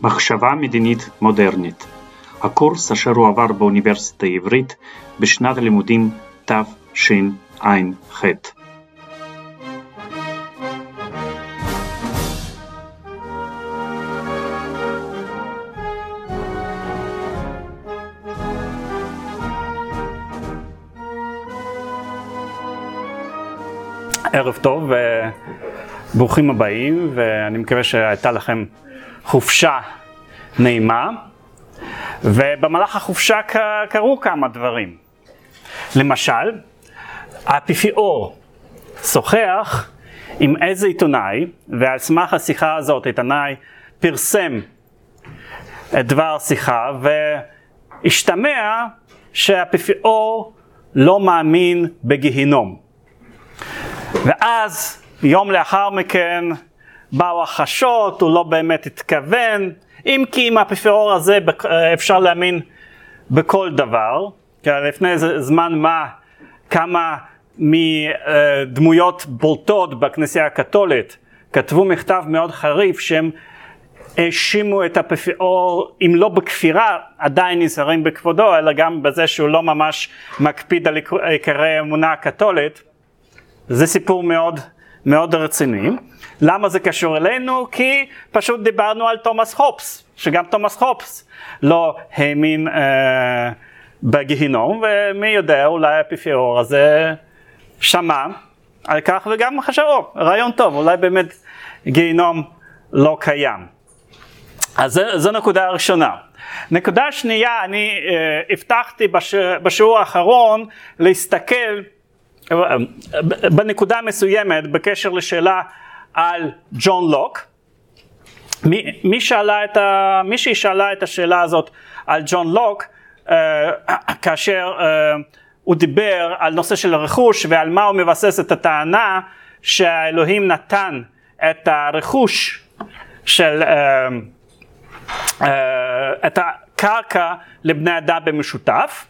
מחשבה מדינית מודרנית, הקורס אשר הועבר באוניברסיטה העברית בשנת הלימודים תשע"ח. ערב טוב וברוכים הבאים, ואני מקווה שהייתה לכם חופשה נעימה, ובמהלך החופשה קרו כמה דברים. למשל, האפיפיאור שוחח עם איזה עיתונאי, ועל סמך השיחה הזאת עיתונאי פרסם את דבר השיחה, והשתמע שהאפיפיאור לא מאמין בגיהינום. ואז יום לאחר מכן באו החשות, הוא לא באמת התכוון, אם כי עם האפיפיור הזה אפשר להאמין בכל דבר, כי לפני זמן מה כמה מדמויות בולטות בכנסייה הקתולית כתבו מכתב מאוד חריף שהם האשימו את האפיפיור, אם לא בכפירה, עדיין נזהרים בכבודו, אלא גם בזה שהוא לא ממש מקפיד על עיקרי האמונה הקתולית. זה סיפור מאוד מאוד רציני. למה זה קשור אלינו? כי פשוט דיברנו על תומאס הופס, שגם תומאס הופס לא האמין אה, בגיהינום, ומי יודע, אולי האפיפיור הזה שמע על כך וגם חשב, או, רעיון טוב, אולי באמת גיהינום לא קיים. אז זו נקודה ראשונה. נקודה שנייה, אני אה, הבטחתי בש, בשיעור האחרון להסתכל בנקודה מסוימת בקשר לשאלה על ג'ון לוק. מי, מי שאלה את ה, מישהי שאלה את השאלה הזאת על ג'ון לוק אה, כאשר אה, הוא דיבר על נושא של רכוש ועל מה הוא מבסס את הטענה שהאלוהים נתן את הרכוש של אה, אה, את הקרקע לבני אדם במשותף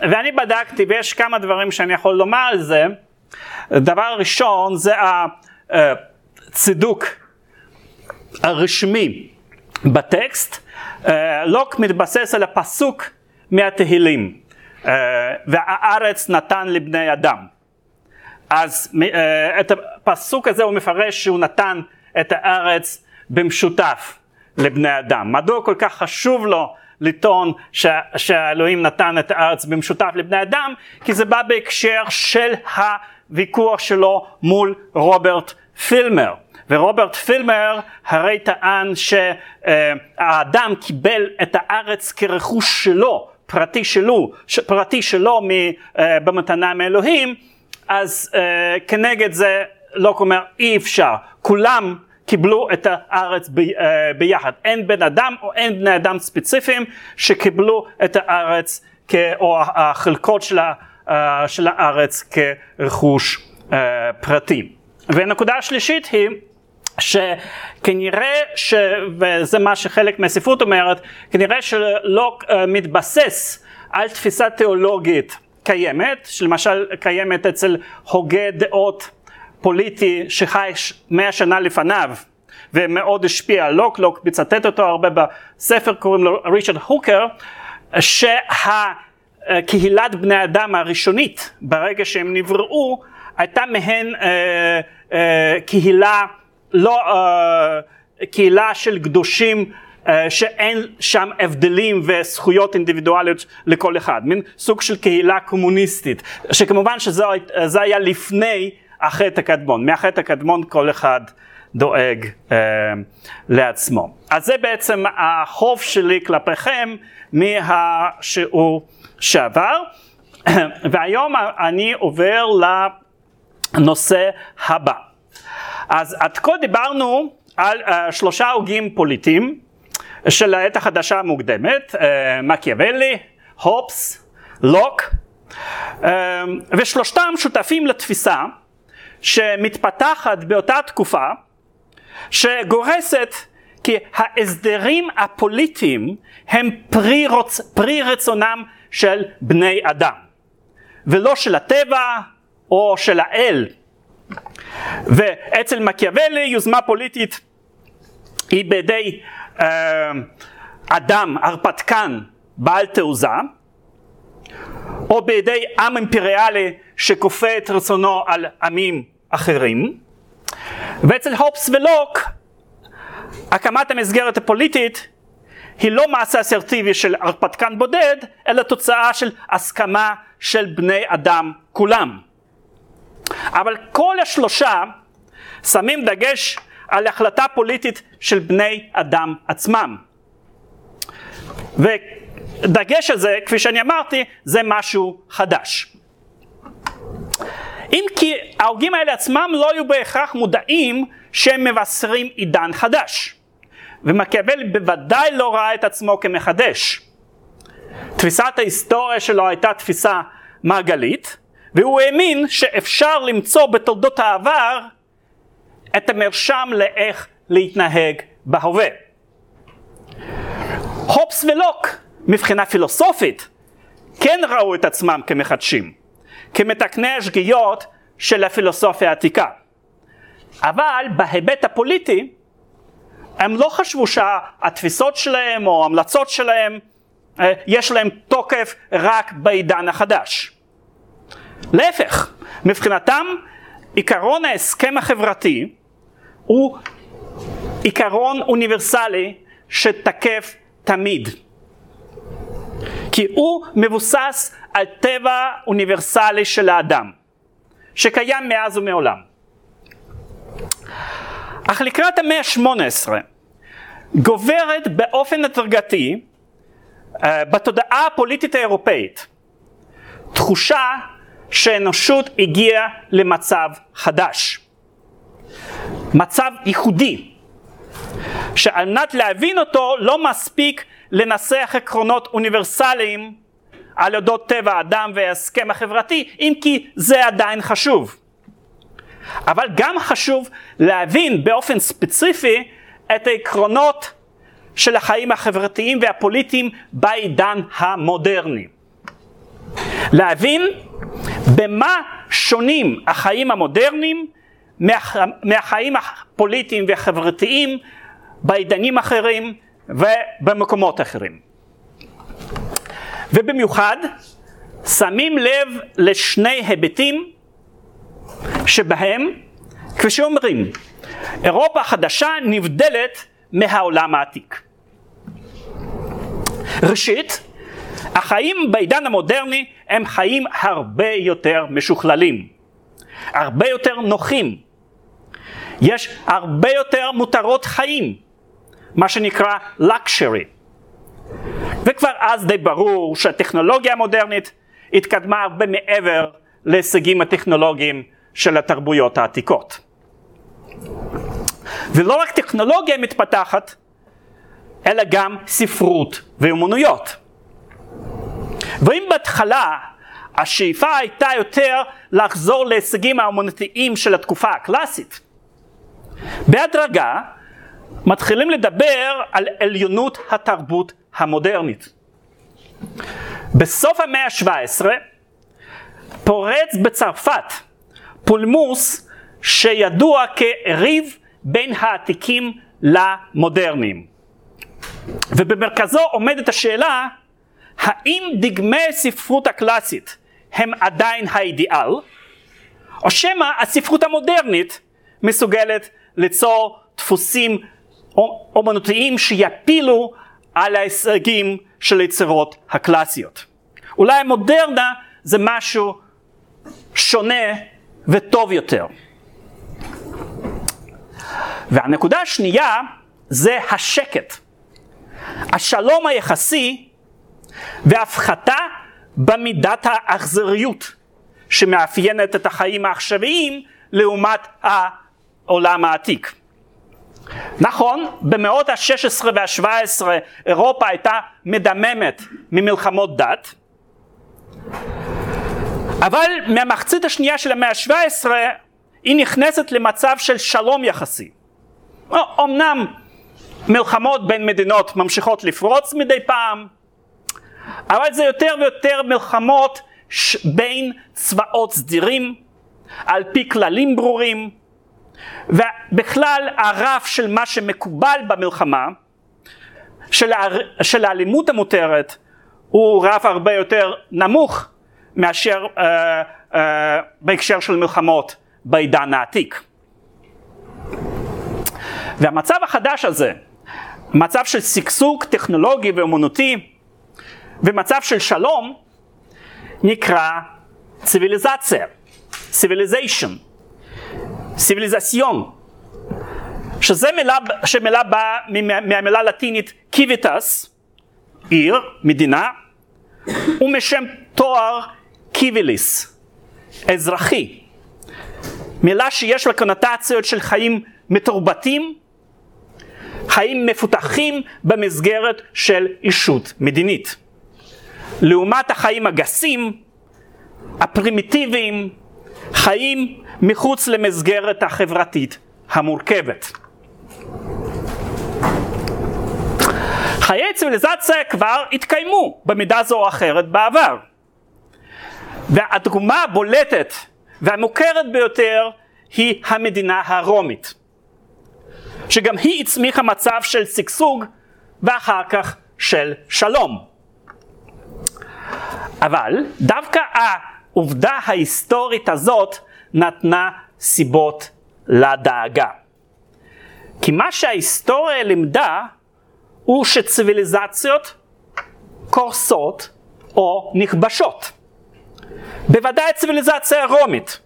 ואני בדקתי ויש כמה דברים שאני יכול לומר על זה. דבר ראשון זה הצידוק הרשמי בטקסט. אה, לוק מתבסס על הפסוק מהתהילים אה, והארץ נתן לבני אדם. אז אה, את הפסוק הזה הוא מפרש שהוא נתן את הארץ במשותף לבני אדם. מדוע כל כך חשוב לו לטעון שה, שהאלוהים נתן את הארץ במשותף לבני אדם, כי זה בא בהקשר של הוויכוח שלו מול רוברט פילמר. ורוברט פילמר הרי טען שהאדם קיבל את הארץ כרכוש שלו, פרטי שלו, פרטי שלו במתנה מאלוהים, אז כנגד זה לא אומר אי אפשר, כולם קיבלו את הארץ ב, uh, ביחד. אין בן אדם או אין בני אדם ספציפיים שקיבלו את הארץ כ, או החלקות של, ה, uh, של הארץ כרכוש uh, פרטי. ונקודה השלישית היא שכנראה, ש... וזה מה שחלק מהספרות אומרת, כנראה שלא uh, מתבסס על תפיסה תיאולוגית קיימת, שלמשל קיימת אצל הוגה דעות פוליטי שחי מאה שנה לפניו ומאוד השפיע על לוק, לוק מצטט אותו הרבה בספר, קוראים לו ריצ'רד הוקר, שהקהילת בני אדם הראשונית ברגע שהם נבראו הייתה מהן אה, אה, קהילה לא אה, קהילה של קדושים אה, שאין שם הבדלים וזכויות אינדיבידואליות לכל אחד, מין סוג של קהילה קומוניסטית, שכמובן שזה היה לפני החטא הקדמון. מהחטא הקדמון כל אחד דואג אה, לעצמו. אז זה בעצם החוב שלי כלפיכם מהשיעור שעבר, והיום אני עובר לנושא הבא. אז עד כה דיברנו על uh, שלושה הוגים פוליטיים של העת החדשה המוקדמת, uh, מקיאוולי, הופס, לוק, uh, ושלושתם שותפים לתפיסה שמתפתחת באותה תקופה, שגורסת כי ההסדרים הפוליטיים הם פרי, רוצ, פרי רצונם של בני אדם, ולא של הטבע או של האל. ואצל מקיאוולי יוזמה פוליטית היא בידי אדם, הרפתקן, בעל תעוזה, או בידי עם אימפריאלי שכופה את רצונו על עמים אחרים. ואצל הופס ולוק הקמת המסגרת הפוליטית היא לא מעשה אסרטיבי של הרפתקן בודד, אלא תוצאה של הסכמה של בני אדם כולם. אבל כל השלושה שמים דגש על החלטה פוליטית של בני אדם עצמם. ודגש הזה, כפי שאני אמרתי, זה משהו חדש. אם כי ההוגים האלה עצמם לא היו בהכרח מודעים שהם מבשרים עידן חדש. ומקיאוולי בוודאי לא ראה את עצמו כמחדש. תפיסת ההיסטוריה שלו הייתה תפיסה מעגלית, והוא האמין שאפשר למצוא בתולדות העבר את המרשם לאיך להתנהג בהווה. הופס ולוק, מבחינה פילוסופית, כן ראו את עצמם כמחדשים, כמתקני השגיאות של הפילוסופיה העתיקה. אבל בהיבט הפוליטי, הם לא חשבו שהתפיסות שלהם או ההמלצות שלהם, אה, יש להם תוקף רק בעידן החדש. להפך, מבחינתם עיקרון ההסכם החברתי הוא עיקרון אוניברסלי שתקף תמיד. כי הוא מבוסס על טבע אוניברסלי של האדם, שקיים מאז ומעולם. אך לקראת המאה ה-18 גוברת באופן הדרגתי uh, בתודעה הפוליטית האירופאית תחושה שהאנושות הגיעה למצב חדש. מצב ייחודי, שעל מנת להבין אותו לא מספיק לנסח עקרונות אוניברסליים על אודות טבע האדם וההסכם החברתי, אם כי זה עדיין חשוב. אבל גם חשוב להבין באופן ספציפי את העקרונות של החיים החברתיים והפוליטיים בעידן המודרני. להבין במה שונים החיים המודרניים מהחיים הפוליטיים והחברתיים בעידנים אחרים ובמקומות אחרים. ובמיוחד שמים לב לשני היבטים שבהם, כפי שאומרים, אירופה החדשה נבדלת מהעולם העתיק. ראשית, החיים בעידן המודרני הם חיים הרבה יותר משוכללים, הרבה יותר נוחים. יש הרבה יותר מותרות חיים, מה שנקרא luxury. וכבר אז די ברור שהטכנולוגיה המודרנית התקדמה הרבה מעבר להישגים הטכנולוגיים של התרבויות העתיקות. ולא רק טכנולוגיה מתפתחת, אלא גם ספרות ואומנויות. ואם בהתחלה השאיפה הייתה יותר לחזור להישגים האומנותיים של התקופה הקלאסית, בהדרגה מתחילים לדבר על עליונות התרבות המודרנית. בסוף המאה ה-17 פורץ בצרפת פולמוס שידוע כריב בין העתיקים למודרניים. ובמרכזו עומדת השאלה האם דגמי הספרות הקלאסית הם עדיין האידיאל, או שמא הספרות המודרנית מסוגלת ליצור דפוסים אומנותיים שיפילו על ההישגים של היצירות הקלאסיות. אולי המודרנה זה משהו שונה וטוב יותר. והנקודה השנייה זה השקט, השלום היחסי והפחתה במידת האכזריות שמאפיינת את החיים העכשוויים לעומת העולם העתיק. נכון, במאות ה-16 וה-17 אירופה הייתה מדממת ממלחמות דת, אבל מהמחצית השנייה של המאה ה-17 היא נכנסת למצב של שלום יחסי. אמנם מלחמות בין מדינות ממשיכות לפרוץ מדי פעם, אבל זה יותר ויותר מלחמות בין צבאות סדירים, על פי כללים ברורים, ובכלל הרף של מה שמקובל במלחמה של, של האלימות המותרת הוא רף הרבה יותר נמוך מאשר uh, uh, בהקשר של מלחמות בעידן העתיק. והמצב החדש הזה, מצב של שגשוג טכנולוגי ואומנותי ומצב של שלום, נקרא ציוויליזציה, civilization, ציוויליזציון, שזה מילה, שמילה באה מהמילה הלטינית קיביטס, עיר, מדינה, ומשם תואר קיביליס, אזרחי. מילה שיש לה קונוטציות של חיים מתורבתים, חיים מפותחים במסגרת של אישות מדינית. לעומת החיים הגסים, הפרימיטיביים, חיים מחוץ למסגרת החברתית המורכבת. חיי ציוויליזציה כבר התקיימו במידה זו או אחרת בעבר. והדוגמה הבולטת והמוכרת ביותר היא המדינה הרומית, שגם היא הצמיחה מצב של שגשוג ואחר כך של שלום. אבל דווקא העובדה ההיסטורית הזאת נתנה סיבות לדאגה. כי מה שההיסטוריה לימדה הוא שציוויליזציות קורסות או נכבשות. בוודאי ציוויליזציה הרומית,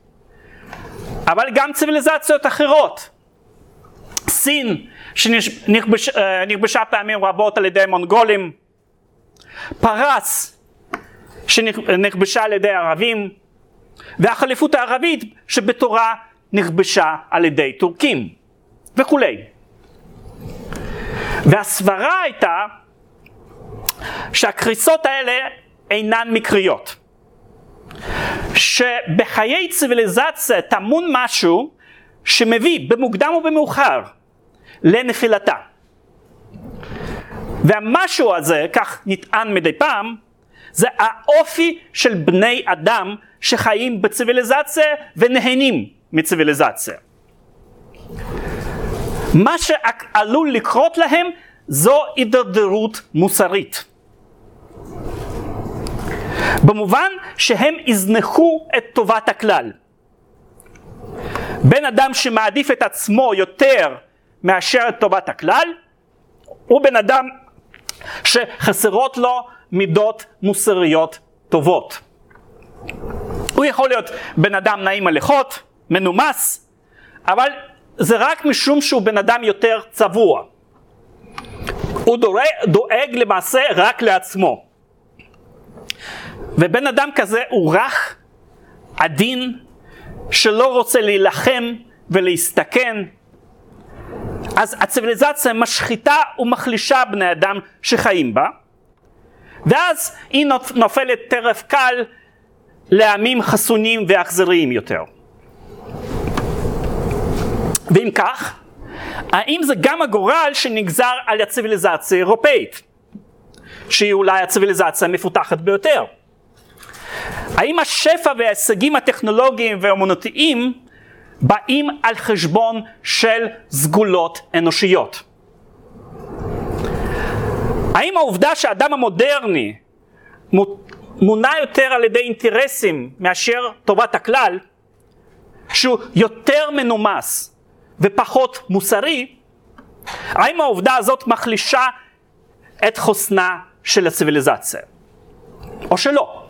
אבל גם ציוויליזציות אחרות. סין, שנכבשה פעמים רבות על ידי מונגולים, פרס, שנכבשה על ידי ערבים, והחליפות הערבית שבתורה נכבשה על ידי טורקים, וכולי. והסברה הייתה שהקריסות האלה אינן מקריות. שבחיי ציוויליזציה טמון משהו שמביא במוקדם או במאוחר לנפילתה. והמשהו הזה, כך נטען מדי פעם, זה האופי של בני אדם שחיים בציוויליזציה ונהנים מציוויליזציה. מה שעלול לקרות להם זו הידרדרות מוסרית. במובן שהם יזנחו את טובת הכלל. בן אדם שמעדיף את עצמו יותר מאשר את טובת הכלל, הוא בן אדם שחסרות לו מידות מוסריות טובות. הוא יכול להיות בן אדם נעים הליכות, מנומס, אבל זה רק משום שהוא בן אדם יותר צבוע. הוא דואג למעשה רק לעצמו. ובן אדם כזה הוא רך, עדין, שלא רוצה להילחם ולהסתכן. אז הציוויליזציה משחיתה ומחלישה בני אדם שחיים בה, ואז היא נופלת טרף קל לעמים חסונים ואכזריים יותר. ואם כך, האם זה גם הגורל שנגזר על הציוויליזציה האירופאית, שהיא אולי הציוויליזציה המפותחת ביותר? האם השפע וההישגים הטכנולוגיים והאומנותיים באים על חשבון של סגולות אנושיות? האם העובדה שהאדם המודרני מונע יותר על ידי אינטרסים מאשר טובת הכלל, שהוא יותר מנומס ופחות מוסרי, האם העובדה הזאת מחלישה את חוסנה של הציוויליזציה? או שלא?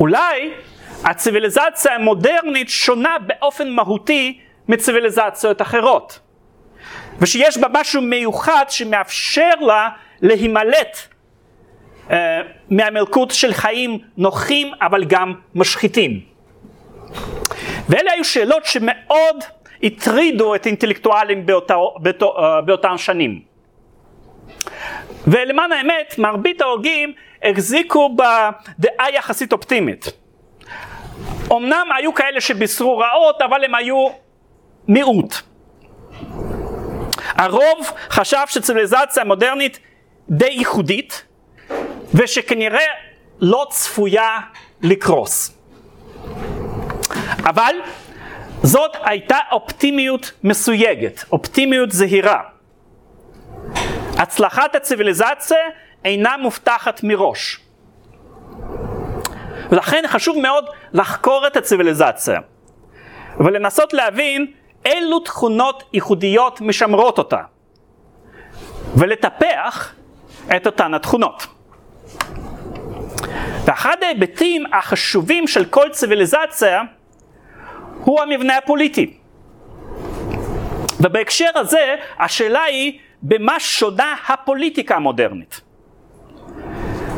אולי הציוויליזציה המודרנית שונה באופן מהותי מציוויליזציות אחרות, ושיש בה משהו מיוחד שמאפשר לה להימלט מהמלכות של חיים נוחים אבל גם משחיתים. ואלה היו שאלות שמאוד הטרידו את האינטלקטואלים באותה, באותן שנים. ולמען האמת, מרבית ההוגים החזיקו בדעה יחסית אופטימית. אמנם היו כאלה שבישרו רעות, אבל הם היו מיעוט. הרוב חשב שציוויליזציה מודרנית די ייחודית, ושכנראה לא צפויה לקרוס. אבל זאת הייתה אופטימיות מסויגת, אופטימיות זהירה. הצלחת הציוויליזציה אינה מובטחת מראש. ולכן חשוב מאוד לחקור את הציוויליזציה ולנסות להבין אילו תכונות ייחודיות משמרות אותה ולטפח את אותן התכונות. ואחד ההיבטים החשובים של כל ציוויליזציה הוא המבנה הפוליטי. ובהקשר הזה השאלה היא במה שונה הפוליטיקה המודרנית.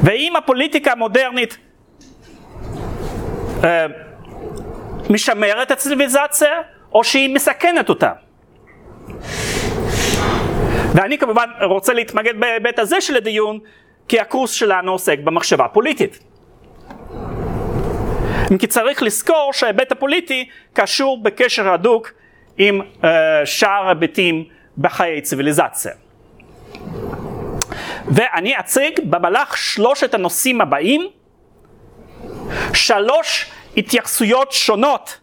ואם הפוליטיקה המודרנית אה, משמרת את הציוויליזציה או שהיא מסכנת אותה. ואני כמובן רוצה להתמקד בהיבט הזה של הדיון כי הקורס שלנו עוסק במחשבה פוליטית. אם כי צריך לזכור שההיבט הפוליטי קשור בקשר הדוק עם uh, שאר היבטים בחיי ציוויליזציה. ואני אציג במהלך שלושת הנושאים הבאים שלוש התייחסויות שונות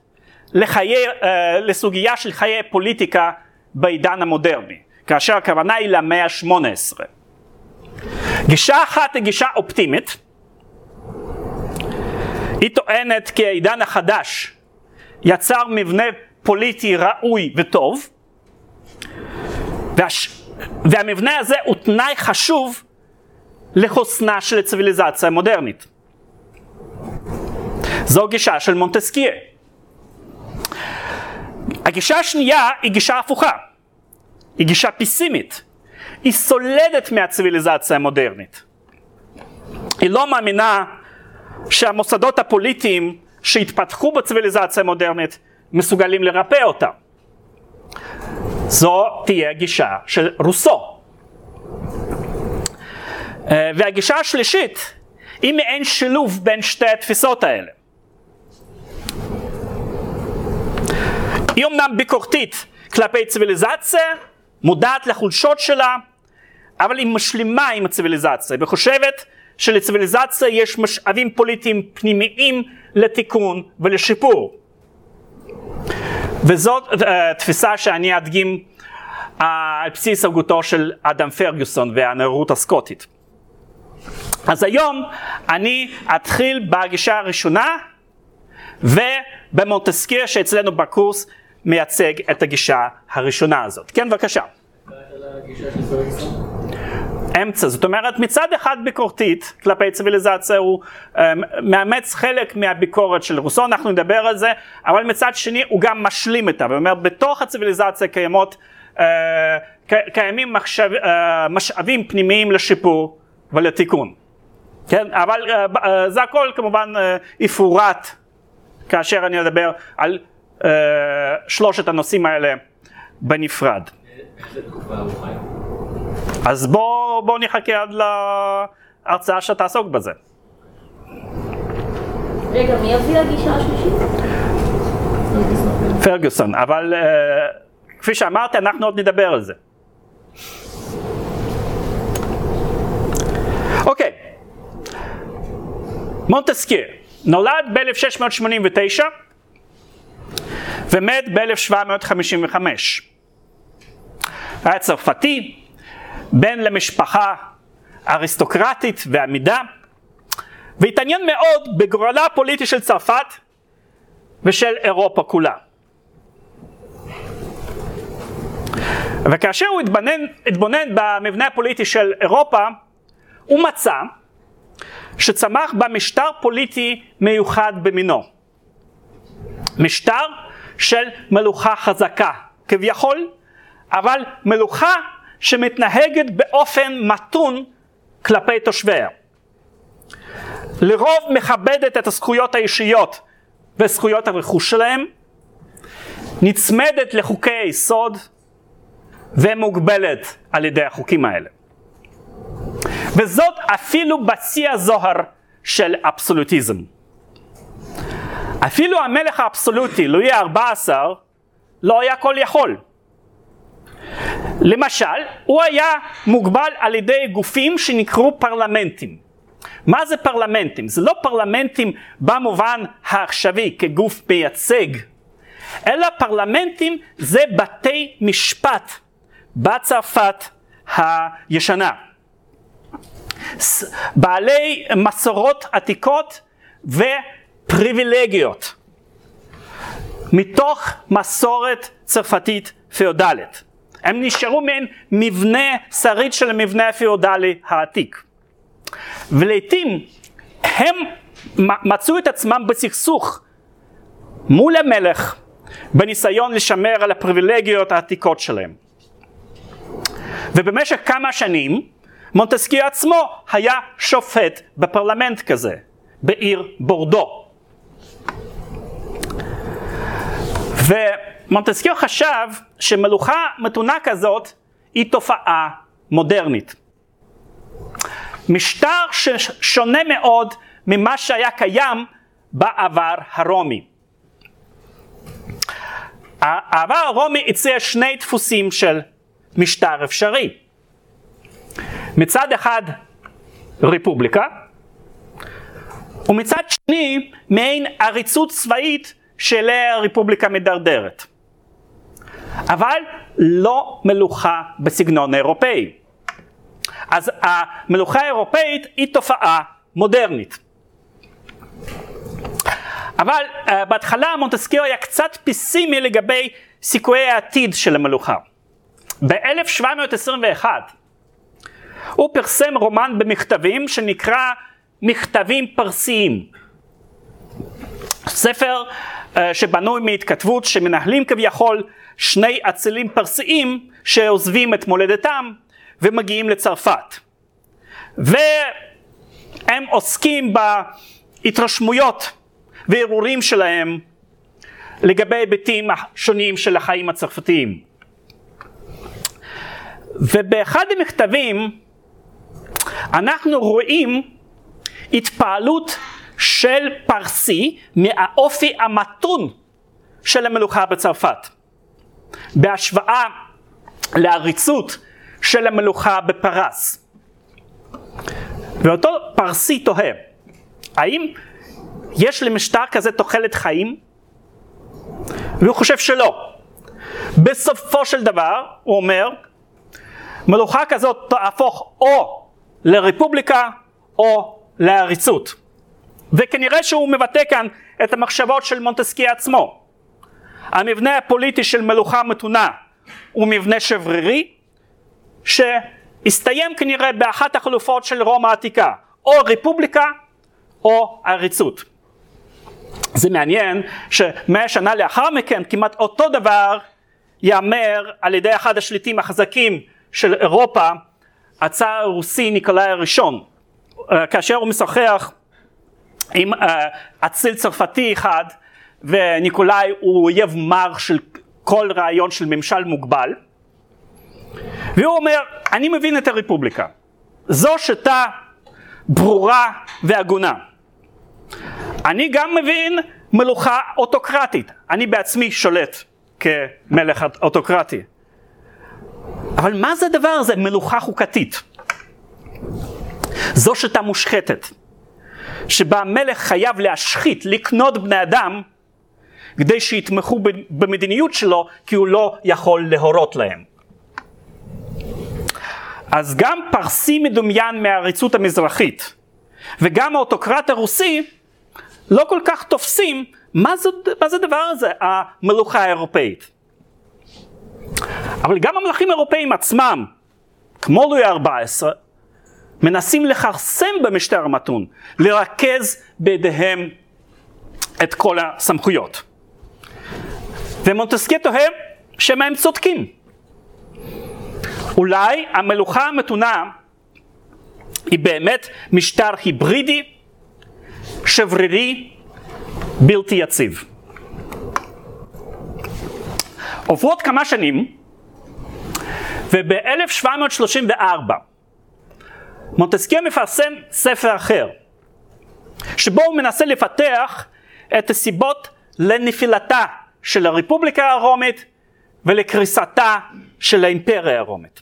לחיי, uh, לסוגיה של חיי פוליטיקה בעידן המודרני, כאשר הכוונה היא למאה ה-18. גישה אחת היא גישה אופטימית, היא טוענת כי העידן החדש יצר מבנה פוליטי ראוי וטוב, והש... והמבנה הזה הוא תנאי חשוב לחוסנה של הציוויליזציה המודרנית. זו גישה של מונטסקיה. הגישה השנייה היא גישה הפוכה, היא גישה פיסימית, היא סולדת מהציוויליזציה המודרנית. היא לא מאמינה שהמוסדות הפוליטיים שהתפתחו בציוויליזציה המודרנית מסוגלים לרפא אותה. זו תהיה גישה של רוסו. אה, והגישה השלישית היא מעין שילוב בין שתי התפיסות האלה. היא אמנם ביקורתית כלפי ציוויליזציה, מודעת לחולשות שלה, אבל היא משלימה עם הציוויליזציה וחושבת שלציוויליזציה יש משאבים פוליטיים פנימיים לתיקון ולשיפור. וזאת uh, תפיסה שאני אדגים uh, על בסיס הגותו של אדם פרגוסון והנאורות הסקוטית. אז היום אני אתחיל בגישה הראשונה ובמונטסקיה שאצלנו בקורס מייצג את הגישה הראשונה הזאת. כן, בבקשה. אמצע, זאת אומרת מצד אחד ביקורתית כלפי ציוויליזציה הוא um, מאמץ חלק מהביקורת של רוסו, אנחנו נדבר על זה, אבל מצד שני הוא גם משלים איתה, ואומר בתוך הציוויליזציה קיימות, uh, קיימים מחשב, uh, משאבים פנימיים לשיפור ולתיקון, כן, אבל uh, uh, זה הכל כמובן uh, יפורט כאשר אני אדבר על uh, שלושת הנושאים האלה בנפרד. איזה תקופה הוא חי? אז בוא, בוא נחכה עד להרצאה שתעסוק בזה. רגע, מי יביא לגישה השלישית? פרגוסון, אבל uh, כפי שאמרתי, אנחנו עוד נדבר על זה. אוקיי, מונטסקיה נולד ב-1689 ומת ב-1755. היה צרפתי, בן למשפחה אריסטוקרטית ועמידה, והתעניין מאוד בגורלה הפוליטי של צרפת ושל אירופה כולה. וכאשר הוא התבונן, התבונן במבנה הפוליטי של אירופה, הוא מצא שצמח בה משטר פוליטי מיוחד במינו. משטר של מלוכה חזקה, כביכול, אבל מלוכה שמתנהגת באופן מתון כלפי תושביה. לרוב מכבדת את הזכויות האישיות וזכויות הרכוש שלהם, נצמדת לחוקי היסוד ומוגבלת על ידי החוקים האלה. וזאת אפילו בשיא הזוהר של אבסולוטיזם. אפילו המלך האבסולוטי, לואי ה-14, לא היה כל יכול. למשל, הוא היה מוגבל על ידי גופים שנקראו פרלמנטים. מה זה פרלמנטים? זה לא פרלמנטים במובן העכשווי כגוף מייצג, אלא פרלמנטים זה בתי משפט בצרפת הישנה. בעלי מסורות עתיקות ופריבילגיות מתוך מסורת צרפתית פיאודלית. הם נשארו מעין מבנה שריד של המבנה הפיאודלי העתיק. ולעיתים הם מצאו את עצמם בסכסוך מול המלך בניסיון לשמר על הפריבילגיות העתיקות שלהם. ובמשך כמה שנים מונטסקיו עצמו היה שופט בפרלמנט כזה, בעיר בורדו. ומונטסקיו חשב שמלוכה מתונה כזאת היא תופעה מודרנית. משטר ששונה מאוד ממה שהיה קיים בעבר הרומי. העבר הרומי הציע שני דפוסים של משטר אפשרי. מצד אחד רפובליקה, ומצד שני מעין עריצות צבאית שאליה הרפובליקה מדרדרת. אבל לא מלוכה בסגנון האירופאי. אז המלוכה האירופאית היא תופעה מודרנית. אבל uh, בהתחלה מונטסקיו היה קצת פסימי לגבי סיכויי העתיד של המלוכה. ב-1721 הוא פרסם רומן במכתבים שנקרא מכתבים פרסיים. ספר uh, שבנוי מהתכתבות שמנהלים כביכול שני אצילים פרסיים שעוזבים את מולדתם ומגיעים לצרפת. והם עוסקים בהתרשמויות והרהורים שלהם לגבי היבטים שונים של החיים הצרפתיים. ובאחד המכתבים אנחנו רואים התפעלות של פרסי מהאופי המתון של המלוכה בצרפת. בהשוואה לעריצות של המלוכה בפרס. ואותו פרסי תוהה, האם יש למשטר כזה תוחלת חיים? והוא חושב שלא. בסופו של דבר, הוא אומר, מלוכה כזאת תהפוך או לרפובליקה או לעריצות. וכנראה שהוא מבטא כאן את המחשבות של מונטסקי עצמו. המבנה הפוליטי של מלוכה מתונה הוא מבנה שברירי, שהסתיים כנראה באחת החלופות של רומא העתיקה, או רפובליקה או עריצות. זה מעניין שמאה שנה לאחר מכן כמעט אותו דבר ייאמר על ידי אחד השליטים החזקים של אירופה, הצאר הרוסי ניקולאי הראשון, אה, כאשר הוא משוחח עם אה, אציל צרפתי אחד וניקולאי הוא אויב מר של כל רעיון של ממשל מוגבל והוא אומר אני מבין את הרפובליקה זו שיטה ברורה והגונה אני גם מבין מלוכה אוטוקרטית, אני בעצמי שולט כמלך אוטוקרטי. אבל מה זה הדבר הזה, מלוכה חוקתית? זו שיטה מושחתת, שבה המלך חייב להשחית, לקנות בני אדם, כדי שיתמכו במדיניות שלו, כי הוא לא יכול להורות להם. אז גם פרסי מדומיין מהעריצות המזרחית, וגם האוטוקרט הרוסי לא כל כך תופסים מה זה, מה זה הדבר הזה, המלוכה האירופאית. אבל גם המלכים האירופאים עצמם, כמו לואי ה-14, מנסים לכרסם במשטר המתון, לרכז בידיהם את כל הסמכויות. ומונטסקיה תוהה שמא הם צודקים. אולי המלוכה המתונה היא באמת משטר היברידי שברירי, בלתי יציב. עוברות כמה שנים, וב-1734 מונטסקייה מפרסם ספר אחר, שבו הוא מנסה לפתח את הסיבות לנפילתה של הרפובליקה הרומית ולקריסתה של האימפריה הרומית.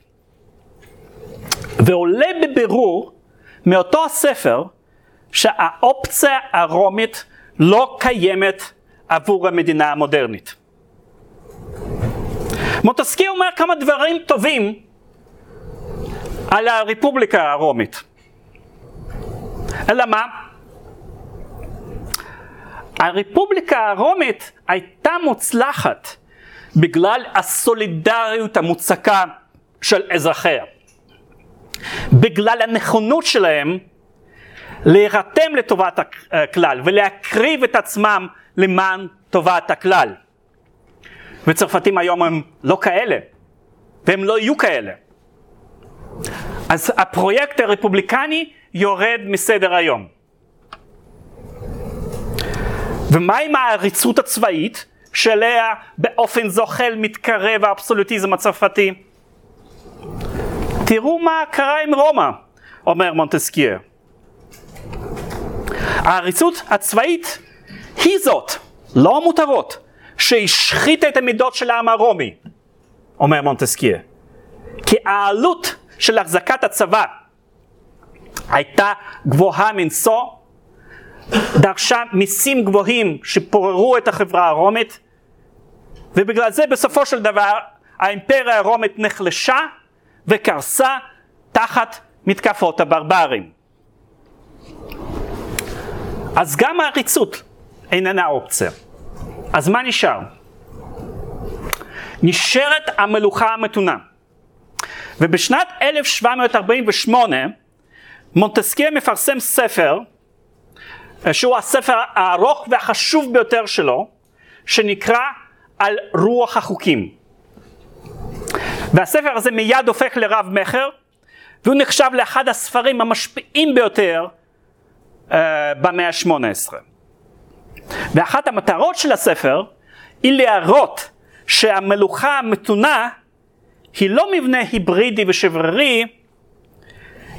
ועולה בבירור מאותו הספר שהאופציה הרומית לא קיימת עבור המדינה המודרנית. מוטסקי אומר כמה דברים טובים על הרפובליקה הרומית. אלא מה? הרפובליקה הרומית הייתה מוצלחת בגלל הסולידריות המוצקה של אזרחיה. בגלל הנכונות שלהם להירתם לטובת הכלל ולהקריב את עצמם למען טובת הכלל. וצרפתים היום הם לא כאלה, והם לא יהיו כאלה. אז הפרויקט הרפובליקני יורד מסדר היום. ומה עם העריצות הצבאית, שאליה באופן זוחל מתקרב האבסולוטיזם הצרפתי? תראו מה קרה עם רומא, אומר מונטסקייה. העריצות הצבאית היא זאת, לא המותרות, שהשחיתה את המידות של העם הרומי, אומר מונטסקייה. כי העלות של החזקת הצבא הייתה גבוהה מנשוא, דרשה מיסים גבוהים שפוררו את החברה הרומית, ובגלל זה בסופו של דבר האימפריה הרומית נחלשה וקרסה תחת מתקפות הברברים. אז גם העריצות איננה אופציה. אז מה נשאר? נשארת המלוכה המתונה. ובשנת 1748 מונטסקיה מפרסם ספר, שהוא הספר הארוך והחשוב ביותר שלו, שנקרא על רוח החוקים. והספר הזה מיד הופך לרב מכר, והוא נחשב לאחד הספרים המשפיעים ביותר uh, במאה ה-18. ואחת המטרות של הספר היא להראות שהמלוכה המתונה היא לא מבנה היברידי ושברירי,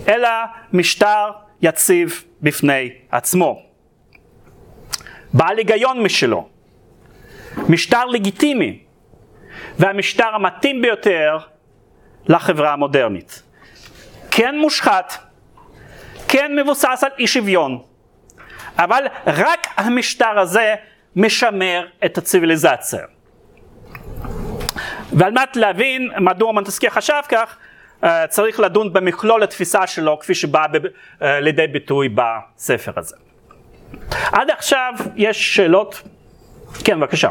אלא משטר יציב בפני עצמו. בעל היגיון משלו, משטר לגיטימי, והמשטר המתאים ביותר לחברה המודרנית. כן מושחת, כן מבוסס על אי שוויון, אבל רק המשטר הזה משמר את הציוויליזציה. ועל מנת להבין מדוע מונטסקיה חשב כך, אה, צריך לדון במכלול התפיסה שלו כפי שבאה אה, לידי ביטוי בספר הזה. עד עכשיו יש שאלות? כן, בבקשה.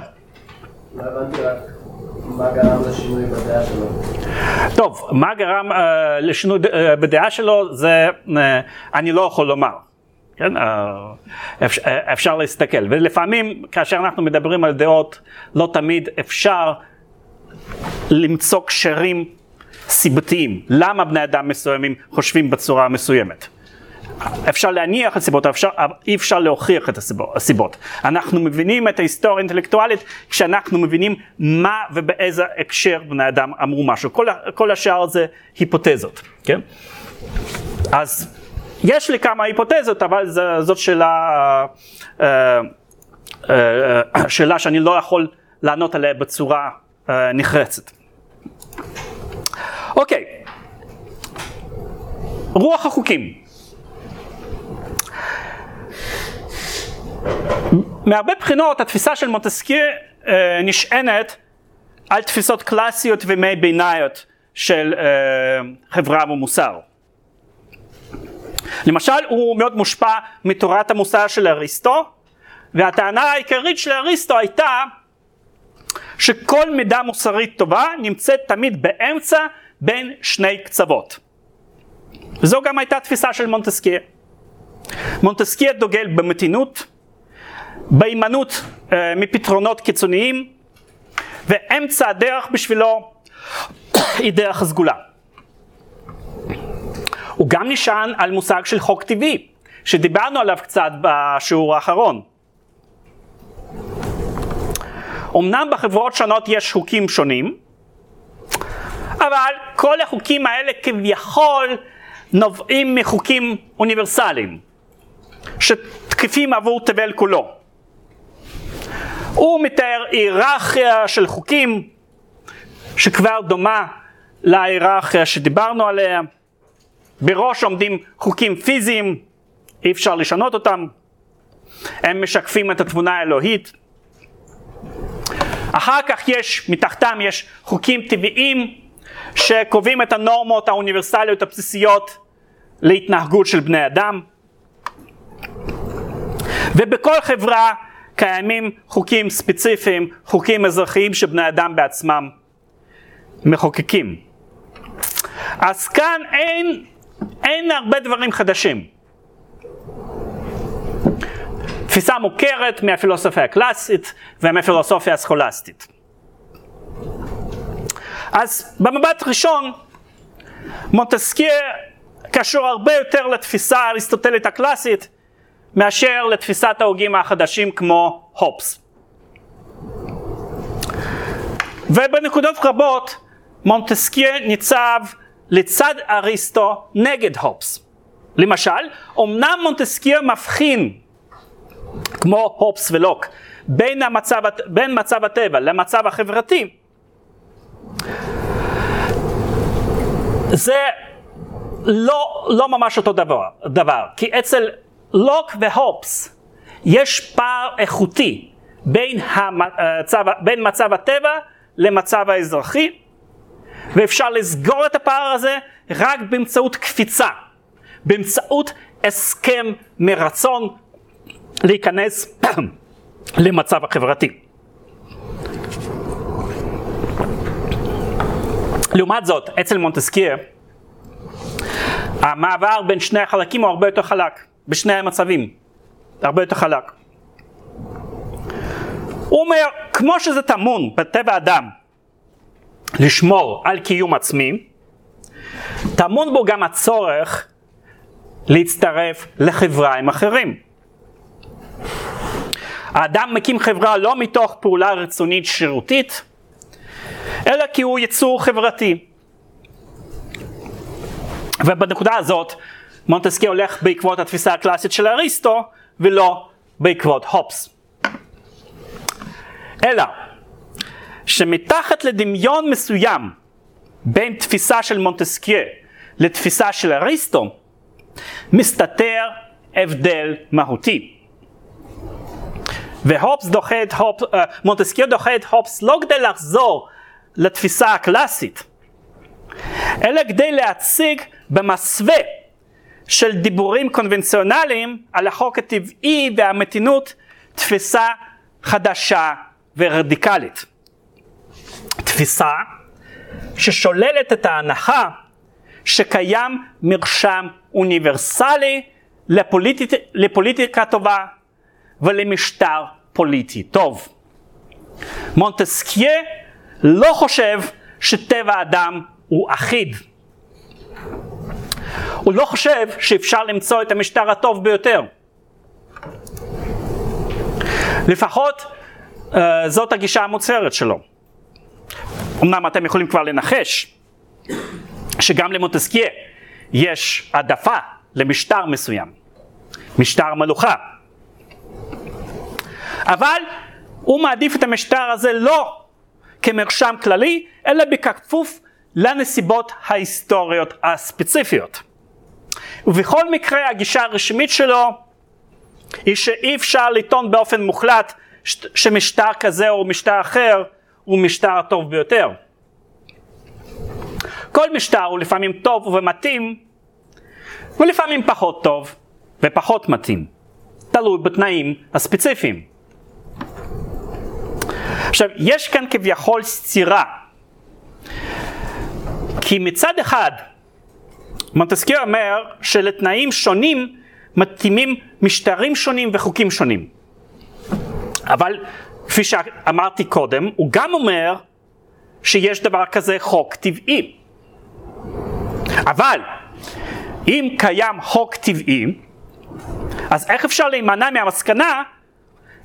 לא הבנתי רק מה גרם לשינוי בדעה שלו. טוב, מה גרם uh, לשינוי uh, בדעה שלו זה uh, אני לא יכול לומר. כן, uh, אפשר, uh, אפשר להסתכל, ולפעמים כאשר אנחנו מדברים על דעות, לא תמיד אפשר למצוא קשרים סיבתיים, למה בני אדם מסוימים חושבים בצורה מסוימת. אפשר להניח את הסיבות, אפשר, אי אפשר להוכיח את הסיבות. אנחנו מבינים את ההיסטוריה האינטלקטואלית כשאנחנו מבינים מה ובאיזה הקשר בני אדם אמרו משהו. כל, כל השאר זה היפותזות, כן? אז יש לי כמה היפותזות, אבל זאת שאלה, אה, אה, שאלה שאני לא יכול לענות עליה בצורה אה, נחרצת. אוקיי, רוח החוקים. מהרבה בחינות התפיסה של מונטסקיה אה, נשענת על תפיסות קלאסיות וימי ביניות של אה, חברה ומוסר. למשל הוא מאוד מושפע מתורת המוסר של אריסטו והטענה העיקרית של אריסטו הייתה שכל מידה מוסרית טובה נמצאת תמיד באמצע בין שני קצוות. וזו גם הייתה תפיסה של מונטסקיה. מונטסקיה דוגל במתינות, בהימנעות אה, מפתרונות קיצוניים, ואמצע הדרך בשבילו היא דרך הסגולה. הוא גם נשען על מושג של חוק טבעי, שדיברנו עליו קצת בשיעור האחרון. אמנם בחברות שונות יש חוקים שונים, אבל כל החוקים האלה כביכול נובעים מחוקים אוניברסליים, שתקפים עבור תבל כולו. הוא מתאר היררכיה של חוקים שכבר דומה להיררכיה שדיברנו עליה. בראש עומדים חוקים פיזיים, אי אפשר לשנות אותם. הם משקפים את התבונה האלוהית. אחר כך יש, מתחתם יש חוקים טבעיים שקובעים את הנורמות האוניברסליות הבסיסיות להתנהגות של בני אדם. ובכל חברה קיימים חוקים ספציפיים, חוקים אזרחיים שבני אדם בעצמם מחוקקים. אז כאן אין, אין הרבה דברים חדשים. תפיסה מוכרת מהפילוסופיה הקלאסית ומהפילוסופיה הסכולסטית. אז במבט ראשון, מונטסקיה קשור הרבה יותר לתפיסה האריסטוטלית הקלאסית מאשר לתפיסת ההוגים החדשים כמו הופס. ובנקודות רבות מונטסקיה ניצב לצד אריסטו נגד הופס. למשל, אמנם מונטסקיה מבחין, כמו הופס ולוק, בין, המצב, בין מצב הטבע למצב החברתי, זה לא, לא ממש אותו דבר, דבר, כי אצל לוק והופס יש פער איכותי בין, המצב, בין מצב הטבע למצב האזרחי, ואפשר לסגור את הפער הזה רק באמצעות קפיצה, באמצעות הסכם מרצון להיכנס למצב החברתי. לעומת זאת, אצל מונטסקיה, המעבר בין שני החלקים הוא הרבה יותר חלק, בשני המצבים, הרבה יותר חלק. הוא אומר, כמו שזה טמון בטבע אדם לשמור על קיום עצמי, טמון בו גם הצורך להצטרף לחברה עם אחרים. האדם מקים חברה לא מתוך פעולה רצונית שירותית, אלא כי הוא יצור חברתי. ובנקודה הזאת מונטסקי הולך בעקבות התפיסה הקלאסית של אריסטו ולא בעקבות הופס. אלא שמתחת לדמיון מסוים בין תפיסה של מונטסקיה לתפיסה של אריסטו מסתתר הבדל מהותי. והופס דוחה את הופס, uh, מונטסקיה דוחה את הופס לא כדי לחזור לתפיסה הקלאסית, אלא כדי להציג במסווה של דיבורים קונבנציונליים על החוק הטבעי והמתינות תפיסה חדשה ורדיקלית. תפיסה ששוללת את ההנחה שקיים מרשם אוניברסלי לפוליט... לפוליטיקה טובה ולמשטר פוליטי טוב. מונטסקיה לא חושב שטבע האדם הוא אחיד. הוא לא חושב שאפשר למצוא את המשטר הטוב ביותר. לפחות uh, זאת הגישה המוצהרת שלו. אמנם אתם יכולים כבר לנחש שגם למונטסקיה יש העדפה למשטר מסוים, משטר מלוכה. אבל הוא מעדיף את המשטר הזה לא כמרשם כללי, אלא בכפוף לנסיבות ההיסטוריות הספציפיות. ובכל מקרה הגישה הרשמית שלו היא שאי אפשר לטעון באופן מוחלט שמשטר כזה או משטר אחר הוא משטר הטוב ביותר. כל משטר הוא לפעמים טוב ומתאים, ולפעמים פחות טוב ופחות מתאים, תלוי בתנאים הספציפיים. עכשיו, יש כאן כביכול סתירה, כי מצד אחד, מונטסקיו אומר שלתנאים שונים מתאימים משטרים שונים וחוקים שונים. אבל כפי שאמרתי קודם, הוא גם אומר שיש דבר כזה חוק טבעי. אבל אם קיים חוק טבעי, אז איך אפשר להימנע מהמסקנה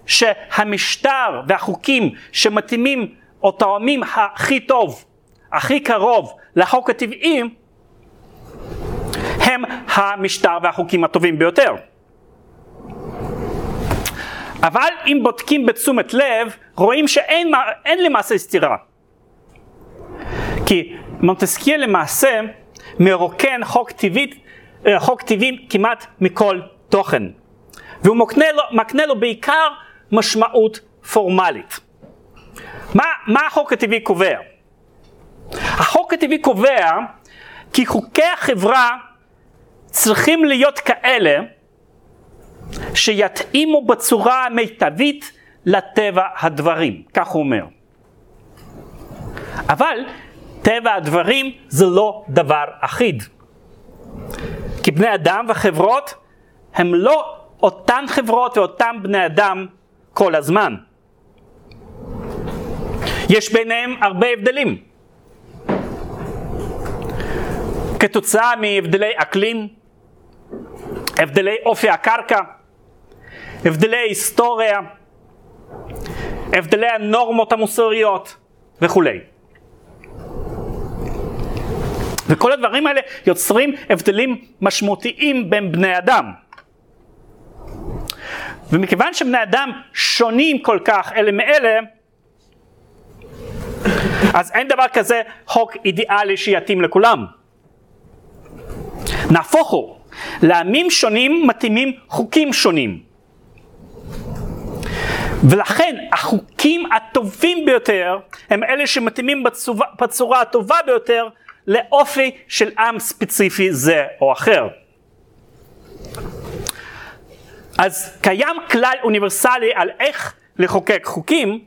שהמשטר והחוקים שמתאימים או תואמים הכי טוב, הכי קרוב לחוק הטבעי, הם המשטר והחוקים הטובים ביותר. אבל אם בודקים בתשומת לב, רואים שאין למעשה סתירה. כי מונטסקיה למעשה מרוקן חוק טבעי, אה, חוק טבעי כמעט מכל תוכן. והוא מקנה לו, מקנה לו בעיקר משמעות פורמלית. מה, מה החוק הטבעי קובע? החוק הטבעי קובע כי חוקי החברה צריכים להיות כאלה שיתאימו בצורה המיטבית לטבע הדברים, כך הוא אומר. אבל טבע הדברים זה לא דבר אחיד. כי בני אדם וחברות הם לא אותן חברות ואותם בני אדם כל הזמן. יש ביניהם הרבה הבדלים. כתוצאה מהבדלי אקלים, הבדלי אופי הקרקע, הבדלי היסטוריה, הבדלי הנורמות המוסריות וכולי. וכל הדברים האלה יוצרים הבדלים משמעותיים בין בני אדם. ומכיוון שבני אדם שונים כל כך אלה מאלה, אז אין דבר כזה חוק אידיאלי שיתאים לכולם. נהפוך הוא, לעמים שונים מתאימים חוקים שונים. ולכן החוקים הטובים ביותר הם אלה שמתאימים בצורה, בצורה הטובה ביותר לאופי של עם ספציפי זה או אחר. אז קיים כלל אוניברסלי על איך לחוקק חוקים,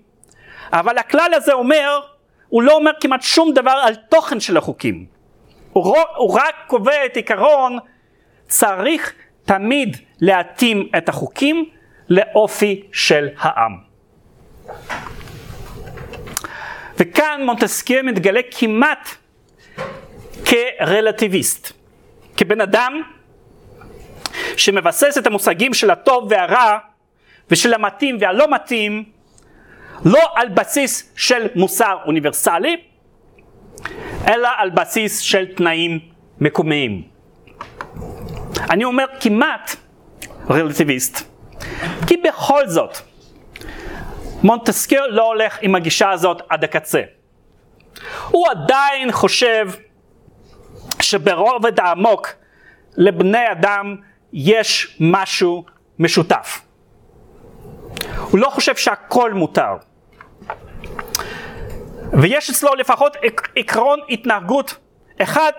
אבל הכלל הזה אומר, הוא לא אומר כמעט שום דבר על תוכן של החוקים. הוא, הוא רק קובע את עיקרון, צריך תמיד להתאים את החוקים לאופי של העם. וכאן מונטסקייה מתגלה כמעט כרלטיביסט, כבן אדם שמבסס את המושגים של הטוב והרע ושל המתאים והלא מתאים לא על בסיס של מוסר אוניברסלי, אלא על בסיס של תנאים מקומיים. אני אומר כמעט רלטיביסט, כי בכל זאת מונטסקיו לא הולך עם הגישה הזאת עד הקצה. הוא עדיין חושב שברובד העמוק לבני אדם יש משהו משותף. הוא לא חושב שהכל מותר. ויש אצלו לפחות עקרון התנהגות אחד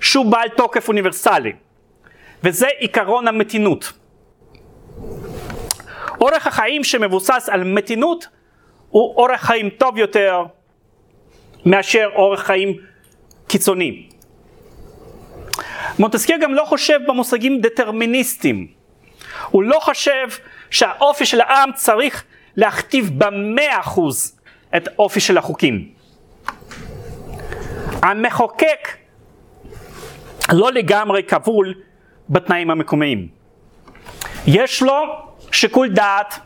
שהוא בעל תוקף אוניברסלי, וזה עיקרון המתינות. אורך החיים שמבוסס על מתינות הוא אורך חיים טוב יותר מאשר אורך חיים קיצוני. מונטסקיה גם לא חושב במושגים דטרמיניסטיים. הוא לא חושב שהאופי של העם צריך להכתיב במאה אחוז את האופי של החוקים. המחוקק לא לגמרי כבול בתנאים המקומיים. יש לו שיקול דעת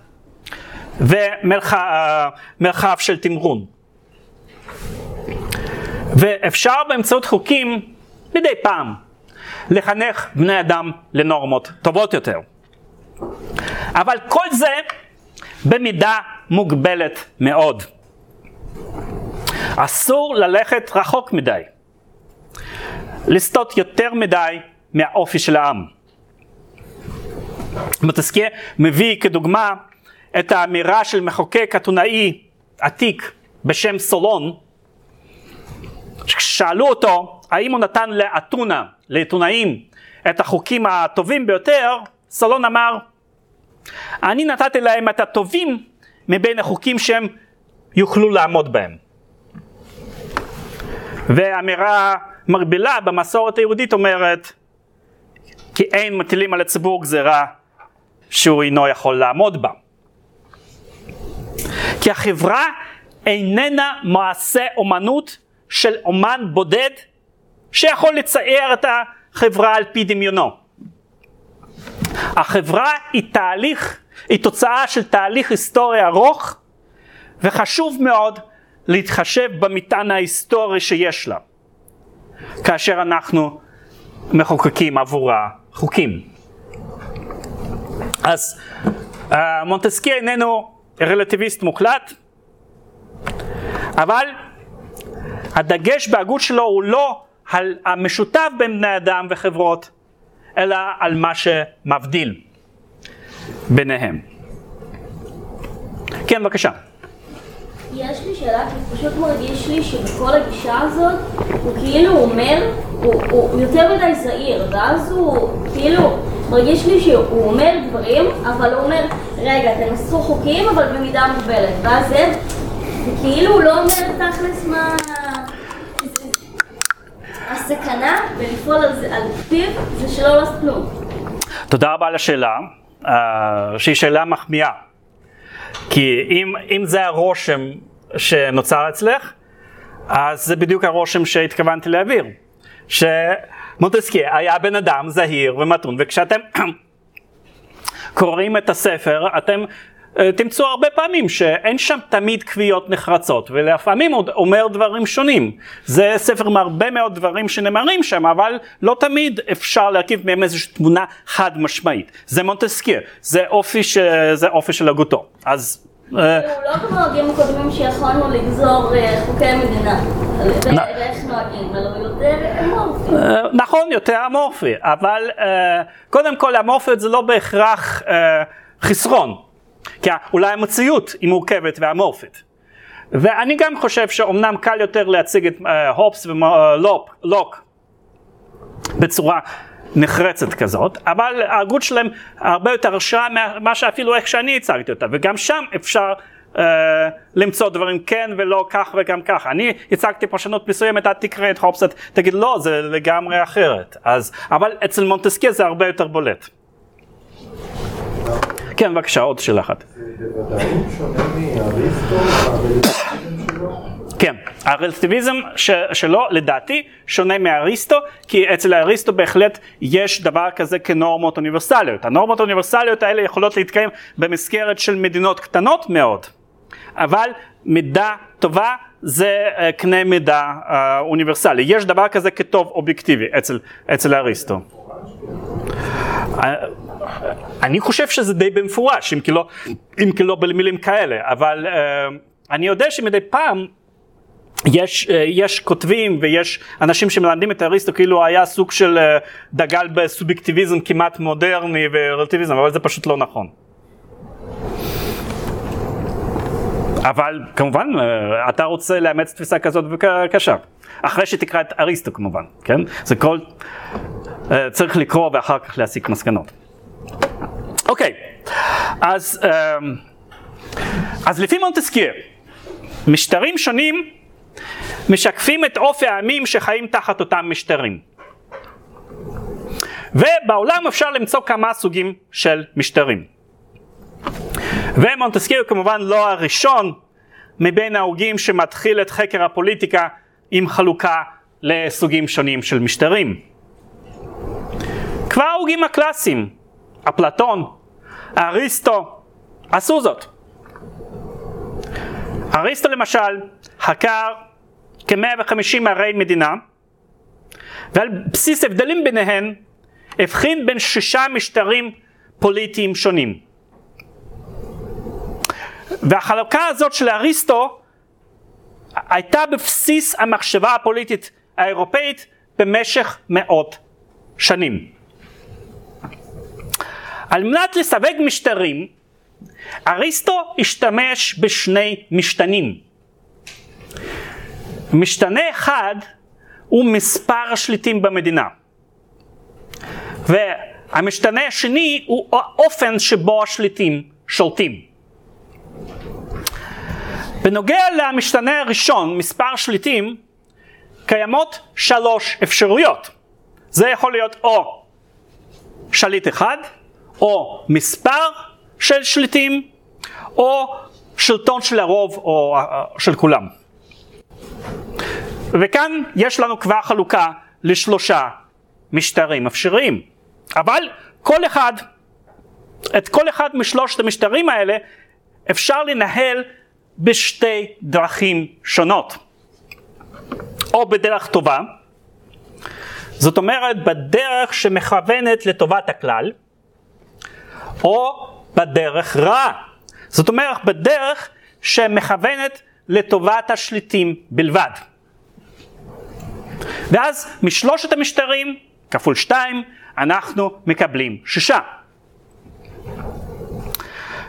ומרחב של תמרון. ואפשר באמצעות חוקים מדי פעם לחנך בני אדם לנורמות טובות יותר. אבל כל זה במידה מוגבלת מאוד. אסור ללכת רחוק מדי, לסטות יותר מדי מהאופי של העם. מוטסקיה מביא כדוגמה את האמירה של מחוקק אתונאי עתיק בשם סולון, כששאלו אותו האם הוא נתן לאתונה, לעיתונאים, את החוקים הטובים ביותר, סולון אמר, אני נתתי להם את הטובים מבין החוקים שהם יוכלו לעמוד בהם. ואמירה מרבילה במסורת היהודית אומרת, כי אין מטילים על הציבור גזירה שהוא אינו יכול לעמוד בה. כי החברה איננה מעשה אומנות של אומן בודד שיכול לצייר את החברה על פי דמיונו. החברה היא תהליך, היא תוצאה של תהליך היסטורי ארוך וחשוב מאוד להתחשב במטען ההיסטורי שיש לה כאשר אנחנו מחוקקים עבורה חוקים. אז uh, מונטסקי איננו רלטיביסט מוחלט, אבל הדגש בהגות שלו הוא לא על המשותף בין בני אדם וחברות, אלא על מה שמבדיל ביניהם. כן, בבקשה. יש לי שאלה, כי פשוט מרגיש לי שבכל הגישה הזאת, הוא כאילו אומר, הוא, הוא יותר מדי זהיר, ואז הוא כאילו, מרגיש לי שהוא אומר דברים, אבל הוא אומר, רגע, תנסו חוקים, אבל במידה מוגבלת, ואז זה, הוא לא אומר תכלס מה... הסכנה בלפעול על, על פיו זה שלא לעשות כלום. תודה רבה על השאלה, uh, שהיא שאלה מחמיאה. כי אם, אם זה הרושם שנוצר אצלך, אז זה בדיוק הרושם שהתכוונתי להעביר. שמונטסקיה היה בן אדם זהיר ומתון, וכשאתם קוראים את הספר, אתם תמצאו הרבה פעמים שאין שם תמיד קביעות נחרצות, ולפעמים עוד אומר דברים שונים. זה ספר עם הרבה מאוד דברים שנאמרים שם, אבל לא תמיד אפשר להרכיב מהם איזושהי תמונה חד משמעית. זה מונטסקיה, זה אופי, ש... זה אופי של הגותו. אז... אה, הוא לא כמו הגים הקודמים שיכולנו לגזור אה, חוקי מדינה. נכון, יותר אמורפי, אבל קודם כל אמורפיות זה לא בהכרח חסרון. כי אולי המציאות היא מורכבת ואמורפית. ואני גם חושב שאומנם קל יותר להציג את uh, הופס ולוק בצורה נחרצת כזאת, אבל ההגות שלהם הרבה יותר השראה ממה שאפילו איך שאני הצגתי אותה, וגם שם אפשר uh, למצוא דברים כן ולא כך וגם כך. אני הצגתי פרשנות מסוימת, את תקרא את הופס, תגיד לא, זה לגמרי אחרת. אז, אבל אצל מונטסקיה זה הרבה יותר בולט. כן, בבקשה, עוד שאלה אחת. כן, הרלטיביזם שלו לדעתי שונה מאריסטו, כי אצל אריסטו בהחלט יש דבר כזה כנורמות אוניברסליות. הנורמות האוניברסליות האלה יכולות להתקיים במסגרת של מדינות קטנות מאוד, אבל מידה טובה זה uh, קנה מידה uh, אוניברסלי. יש דבר כזה כטוב אובייקטיבי אצל, אצל אריסטו. אני חושב שזה די במפורש, אם כי לא, אם כי לא במילים כאלה, אבל uh, אני יודע שמדי פעם יש, uh, יש כותבים ויש אנשים שמלמדים את אריסטו כאילו היה סוג של uh, דגל בסובייקטיביזם כמעט מודרני ורלטיביזם, אבל זה פשוט לא נכון. אבל כמובן, אתה רוצה לאמץ תפיסה כזאת בבקשה. אחרי שתקרא את אריסטו כמובן, כן? זה כל... צריך לקרוא ואחר כך להסיק מסקנות. אוקיי, אז, אמ, אז לפי מונטסקייה, משטרים שונים משקפים את אופי העמים שחיים תחת אותם משטרים. ובעולם אפשר למצוא כמה סוגים של משטרים. ומונטסקייה הוא כמובן לא הראשון מבין ההוגים שמתחיל את חקר הפוליטיקה עם חלוקה לסוגים שונים של משטרים. כבר ההוגים הקלאסיים, אפלטון, אריסטו עשו זאת. אריסטו למשל חקר כ-150 ערי מדינה ועל בסיס הבדלים ביניהן הבחין בין שישה משטרים פוליטיים שונים. והחלוקה הזאת של אריסטו הייתה בבסיס המחשבה הפוליטית האירופאית במשך מאות שנים. על מנת לסווג משטרים, אריסטו השתמש בשני משתנים. משתנה אחד הוא מספר השליטים במדינה. והמשתנה השני הוא האופן שבו השליטים שולטים. בנוגע למשתנה הראשון, מספר שליטים, קיימות שלוש אפשרויות. זה יכול להיות או שליט אחד, או מספר של שליטים, או שלטון של הרוב או אה, של כולם. וכאן יש לנו כבר חלוקה לשלושה משטרים אפשריים. אבל כל אחד, את כל אחד משלושת המשטרים האלה אפשר לנהל בשתי דרכים שונות. או בדרך טובה, זאת אומרת בדרך שמכוונת לטובת הכלל, או בדרך רעה. זאת אומרת, בדרך שמכוונת לטובת השליטים בלבד. ואז משלושת המשטרים, כפול שתיים, אנחנו מקבלים שישה.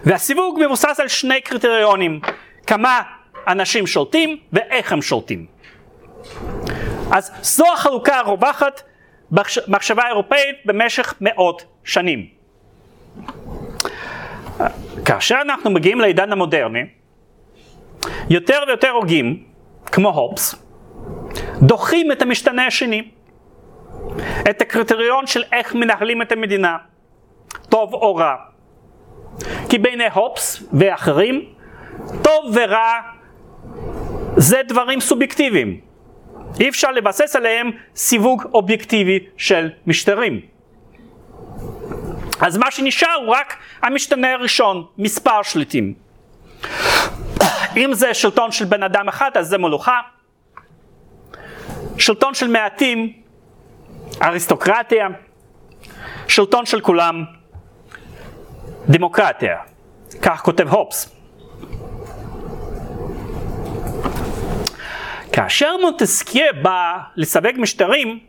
והסיווג מבוסס על שני קריטריונים, כמה אנשים שולטים ואיך הם שולטים. אז זו החלוקה הרווחת במחשבה האירופאית במשך מאות שנים. כאשר אנחנו מגיעים לעידן המודרני, יותר ויותר הוגים, כמו הופס, דוחים את המשתנה השני, את הקריטריון של איך מנהלים את המדינה, טוב או רע. כי בעיני הופס ואחרים, טוב ורע זה דברים סובייקטיביים. אי אפשר לבסס עליהם סיווג אובייקטיבי של משטרים. אז מה שנשאר הוא רק המשתנה הראשון, מספר שליטים. אם זה שלטון של בן אדם אחד, אז זה מלוכה. שלטון של מעטים, אריסטוקרטיה. שלטון של כולם, דמוקרטיה. כך כותב הופס. כאשר מונטסקיה בא לסווג משטרים,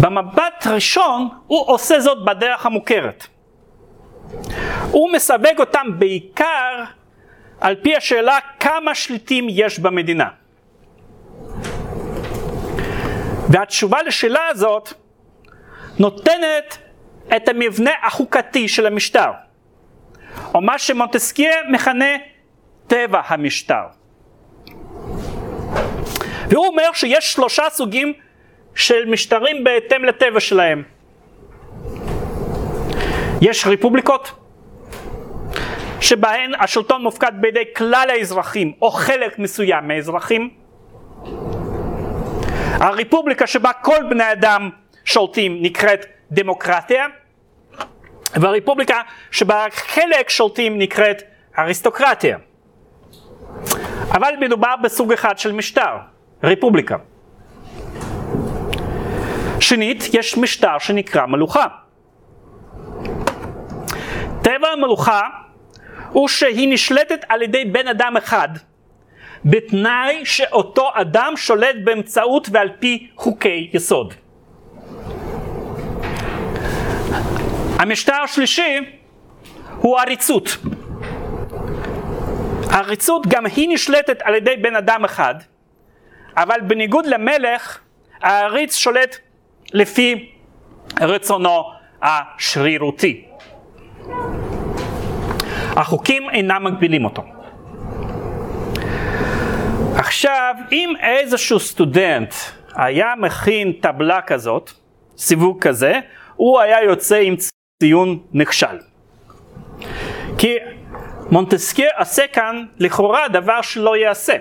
במבט ראשון הוא עושה זאת בדרך המוכרת. הוא מסווג אותם בעיקר על פי השאלה כמה שליטים יש במדינה. והתשובה לשאלה הזאת נותנת את המבנה החוקתי של המשטר, או מה שמונטסקיה מכנה טבע המשטר. והוא אומר שיש שלושה סוגים של משטרים בהתאם לטבע שלהם. יש רפובליקות, שבהן השלטון מופקד בידי כלל האזרחים או חלק מסוים מהאזרחים. הרפובליקה שבה כל בני אדם שולטים נקראת דמוקרטיה, והרפובליקה שבה חלק שולטים נקראת אריסטוקרטיה. אבל מדובר בסוג אחד של משטר, רפובליקה. שנית, יש משטר שנקרא מלוכה. טבע המלוכה הוא שהיא נשלטת על ידי בן אדם אחד, בתנאי שאותו אדם שולט באמצעות ועל פי חוקי יסוד. המשטר השלישי הוא עריצות. עריצות גם היא נשלטת על ידי בן אדם אחד, אבל בניגוד למלך, העריץ שולט לפי רצונו השרירותי. החוקים אינם מגבילים אותו. עכשיו, אם איזשהו סטודנט היה מכין טבלה כזאת, סיווג כזה, הוא היה יוצא עם ציון נכשל. כי מונטסקיה עושה כאן לכאורה דבר שלא ייעשה.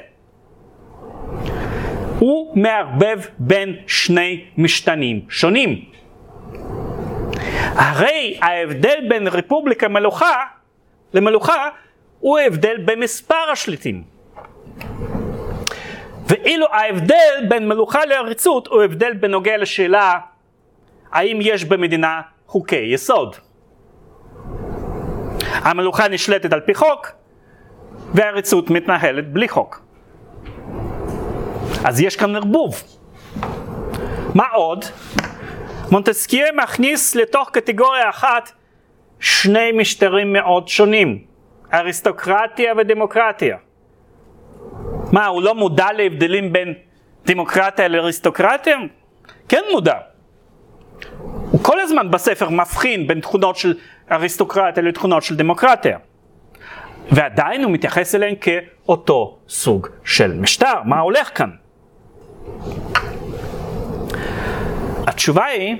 הוא מערבב בין שני משתנים שונים. הרי ההבדל בין רפובליקה מלוכה למלוכה הוא ההבדל במספר השליטים. ואילו ההבדל בין מלוכה לעריצות הוא הבדל בנוגע לשאלה האם יש במדינה חוקי יסוד. המלוכה נשלטת על פי חוק והעריצות מתנהלת בלי חוק. אז יש כאן ערבוב. מה עוד? מונטסקיה מכניס לתוך קטגוריה אחת שני משטרים מאוד שונים, אריסטוקרטיה ודמוקרטיה. מה, הוא לא מודע להבדלים בין דמוקרטיה לאריסטוקרטיה? כן מודע. הוא כל הזמן בספר מבחין בין תכונות של אריסטוקרטיה לתכונות של דמוקרטיה. ועדיין הוא מתייחס אליהן כאותו סוג של משטר. מה הולך כאן? התשובה היא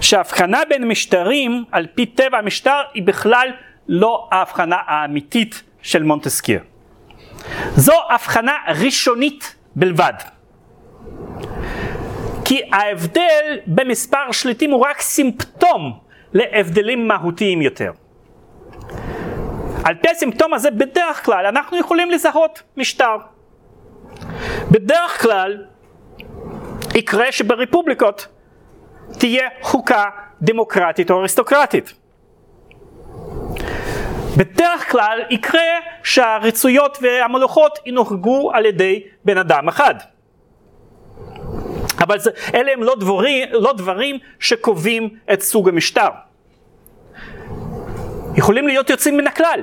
שההבחנה בין משטרים על פי טבע המשטר היא בכלל לא ההבחנה האמיתית של מונטסקיה. זו הבחנה ראשונית בלבד. כי ההבדל במספר שליטים הוא רק סימפטום להבדלים מהותיים יותר. על פי הסימפטום הזה בדרך כלל אנחנו יכולים לזהות משטר. בדרך כלל יקרה שברפובליקות תהיה חוקה דמוקרטית או אריסטוקרטית. בדרך כלל יקרה שהרצויות והמלוכות ינוהגו על ידי בן אדם אחד. אבל זה, אלה הם לא דבורים, לא דברים שקובעים את סוג המשטר. יכולים להיות יוצאים מן הכלל.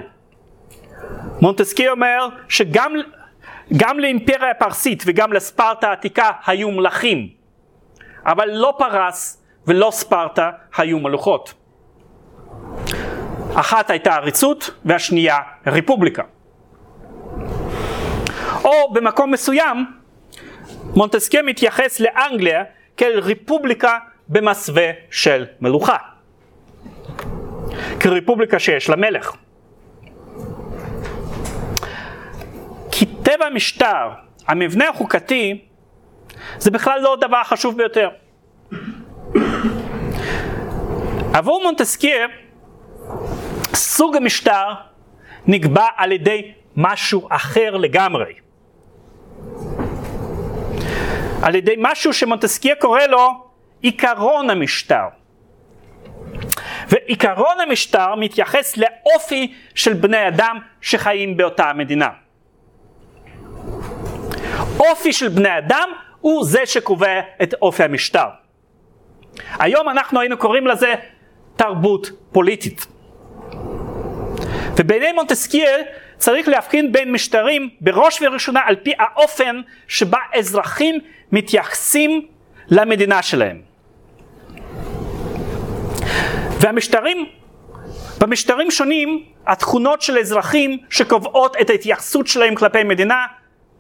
מונטסקי אומר שגם גם לאימפריה הפרסית וגם לספרטה העתיקה היו מלכים, אבל לא פרס ולא ספרטה היו מלוכות. אחת הייתה עריצות והשנייה רפובליקה. או במקום מסוים, מונטסקי מתייחס לאנגליה כאל רפובליקה במסווה של מלוכה. כרפובליקה שיש לה מלך. כי טבע המשטר, המבנה החוקתי, זה בכלל לא הדבר החשוב ביותר. עבור מונטסקייה, סוג המשטר נקבע על ידי משהו אחר לגמרי. על ידי משהו שמונטסקיה קורא לו עיקרון המשטר. ועיקרון המשטר מתייחס לאופי של בני אדם שחיים באותה המדינה. אופי של בני אדם הוא זה שקובע את אופי המשטר. היום אנחנו היינו קוראים לזה תרבות פוליטית. ובעיני מונטסקיה צריך להבחין בין משטרים בראש ובראשונה על פי האופן שבה אזרחים מתייחסים למדינה שלהם. והמשטרים, במשטרים שונים, התכונות של אזרחים שקובעות את ההתייחסות שלהם כלפי מדינה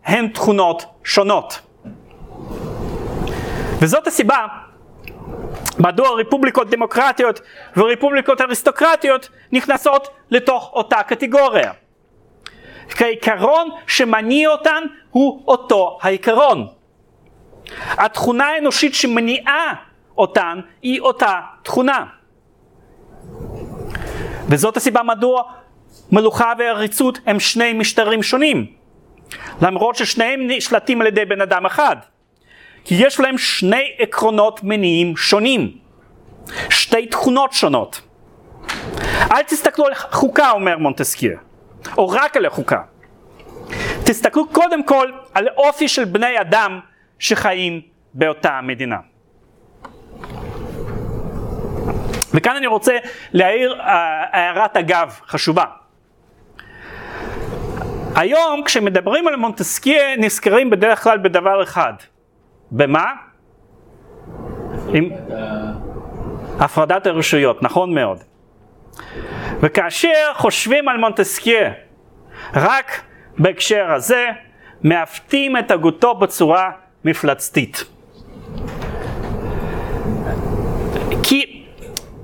הן תכונות שונות. וזאת הסיבה מדוע רפובליקות דמוקרטיות ורפובליקות אריסטוקרטיות נכנסות לתוך אותה קטגוריה. כי העיקרון שמניע אותן הוא אותו העיקרון. התכונה האנושית שמניעה אותן היא אותה תכונה. וזאת הסיבה מדוע מלוכה ועריצות הם שני משטרים שונים. למרות ששניהם נשלטים על ידי בן אדם אחד. כי יש להם שני עקרונות מניעים שונים. שתי תכונות שונות. אל תסתכלו על חוקה, אומר מונטסקיה, או רק על החוקה. תסתכלו קודם כל על אופי של בני אדם שחיים באותה מדינה. וכאן אני רוצה להעיר uh, הערת אגב חשובה. היום כשמדברים על מונטסקיה נזכרים בדרך כלל בדבר אחד. במה? עם הפרדת הרשויות, נכון מאוד. וכאשר חושבים על מונטסקיה רק בהקשר הזה, מעוותים את הגותו בצורה מפלצתית. כי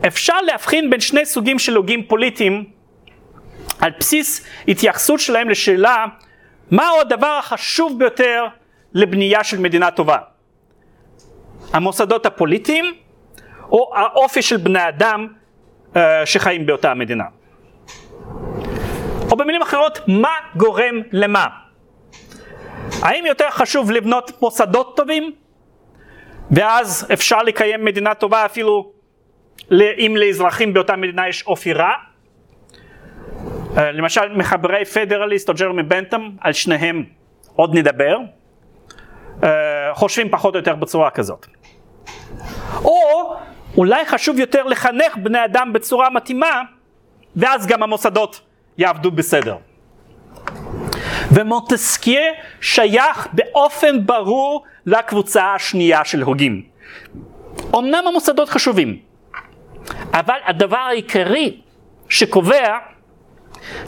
אפשר להבחין בין שני סוגים של הוגים פוליטיים על בסיס התייחסות שלהם לשאלה מהו הדבר החשוב ביותר לבנייה של מדינה טובה. המוסדות הפוליטיים או האופי של בני אדם uh, שחיים באותה מדינה. או במילים אחרות, מה גורם למה? האם יותר חשוב לבנות מוסדות טובים, ואז אפשר לקיים מדינה טובה אפילו אם לאזרחים באותה מדינה יש אופי רע? אה, למשל מחברי פדרליסט או ג'רמי בנטם, על שניהם עוד נדבר, אה, חושבים פחות או יותר בצורה כזאת. או אולי חשוב יותר לחנך בני אדם בצורה מתאימה, ואז גם המוסדות יעבדו בסדר. ומונטסקיה שייך באופן ברור לקבוצה השנייה של הוגים. אמנם המוסדות חשובים, אבל הדבר העיקרי שקובע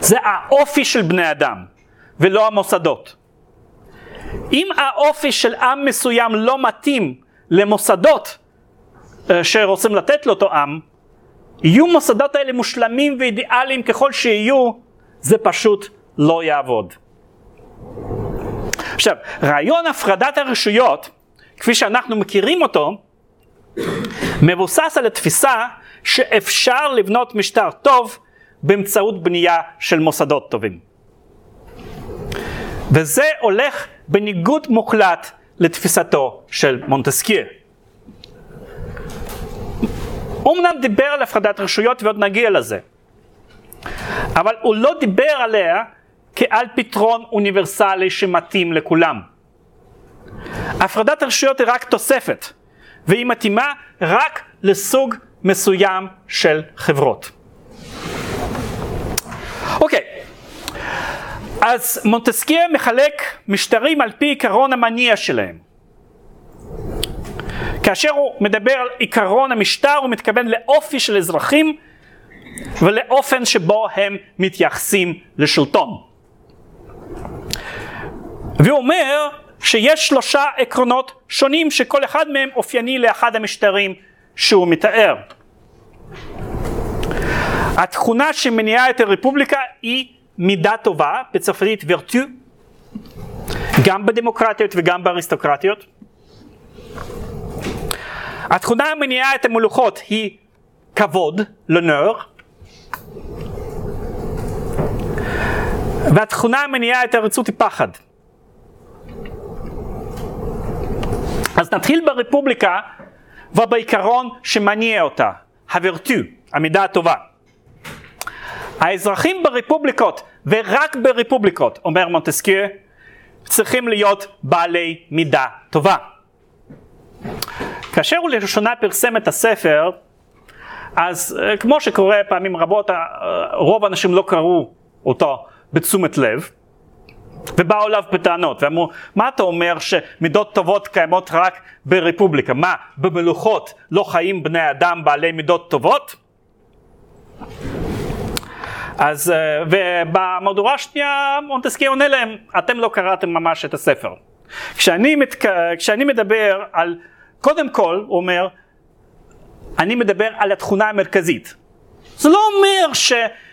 זה האופי של בני אדם ולא המוסדות. אם האופי של עם מסוים לא מתאים למוסדות אה, שרוצים לתת לאותו עם, יהיו מוסדות האלה מושלמים ואידיאליים ככל שיהיו, זה פשוט לא יעבוד. עכשיו, רעיון הפרדת הרשויות, כפי שאנחנו מכירים אותו, מבוסס על התפיסה שאפשר לבנות משטר טוב באמצעות בנייה של מוסדות טובים. וזה הולך בניגוד מוחלט לתפיסתו של מונטסקיה. אמנם דיבר על הפרדת רשויות ועוד נגיע לזה, אבל הוא לא דיבר עליה כעל פתרון אוניברסלי שמתאים לכולם. הפרדת הרשויות היא רק תוספת, והיא מתאימה רק לסוג מסוים של חברות. אוקיי, אז מונטסקייה מחלק משטרים על פי עיקרון המניע שלהם. כאשר הוא מדבר על עיקרון המשטר הוא מתכוון לאופי של אזרחים ולאופן שבו הם מתייחסים לשלטון. והוא אומר שיש שלושה עקרונות שונים שכל אחד מהם אופייני לאחד המשטרים שהוא מתאר. התכונה שמניעה את הרפובליקה היא מידה טובה, בצרפתית ורטו, גם בדמוקרטיות וגם באריסטוקרטיות. התכונה המניעה את המלוכות היא כבוד, לנור, והתכונה המניעה את העריצות היא פחד. אז נתחיל ברפובליקה ובעיקרון שמניע אותה, הוורטו, המידה הטובה. האזרחים ברפובליקות, ורק ברפובליקות, אומר מונטסקייה, צריכים להיות בעלי מידה טובה. כאשר הוא לראשונה פרסם את הספר, אז אה, כמו שקורה פעמים רבות, אה, רוב האנשים לא קראו אותו בתשומת לב, ובאו אליו בטענות, ואמרו, מה אתה אומר שמידות טובות קיימות רק ברפובליקה? מה, במלוכות לא חיים בני אדם בעלי מידות טובות? אז, אה, ובמהדורה השנייה מונטסקי עונה להם, אתם לא קראתם ממש את הספר. כשאני, מת, כשאני מדבר על, קודם כל, הוא אומר, אני מדבר על התכונה המרכזית. זה לא אומר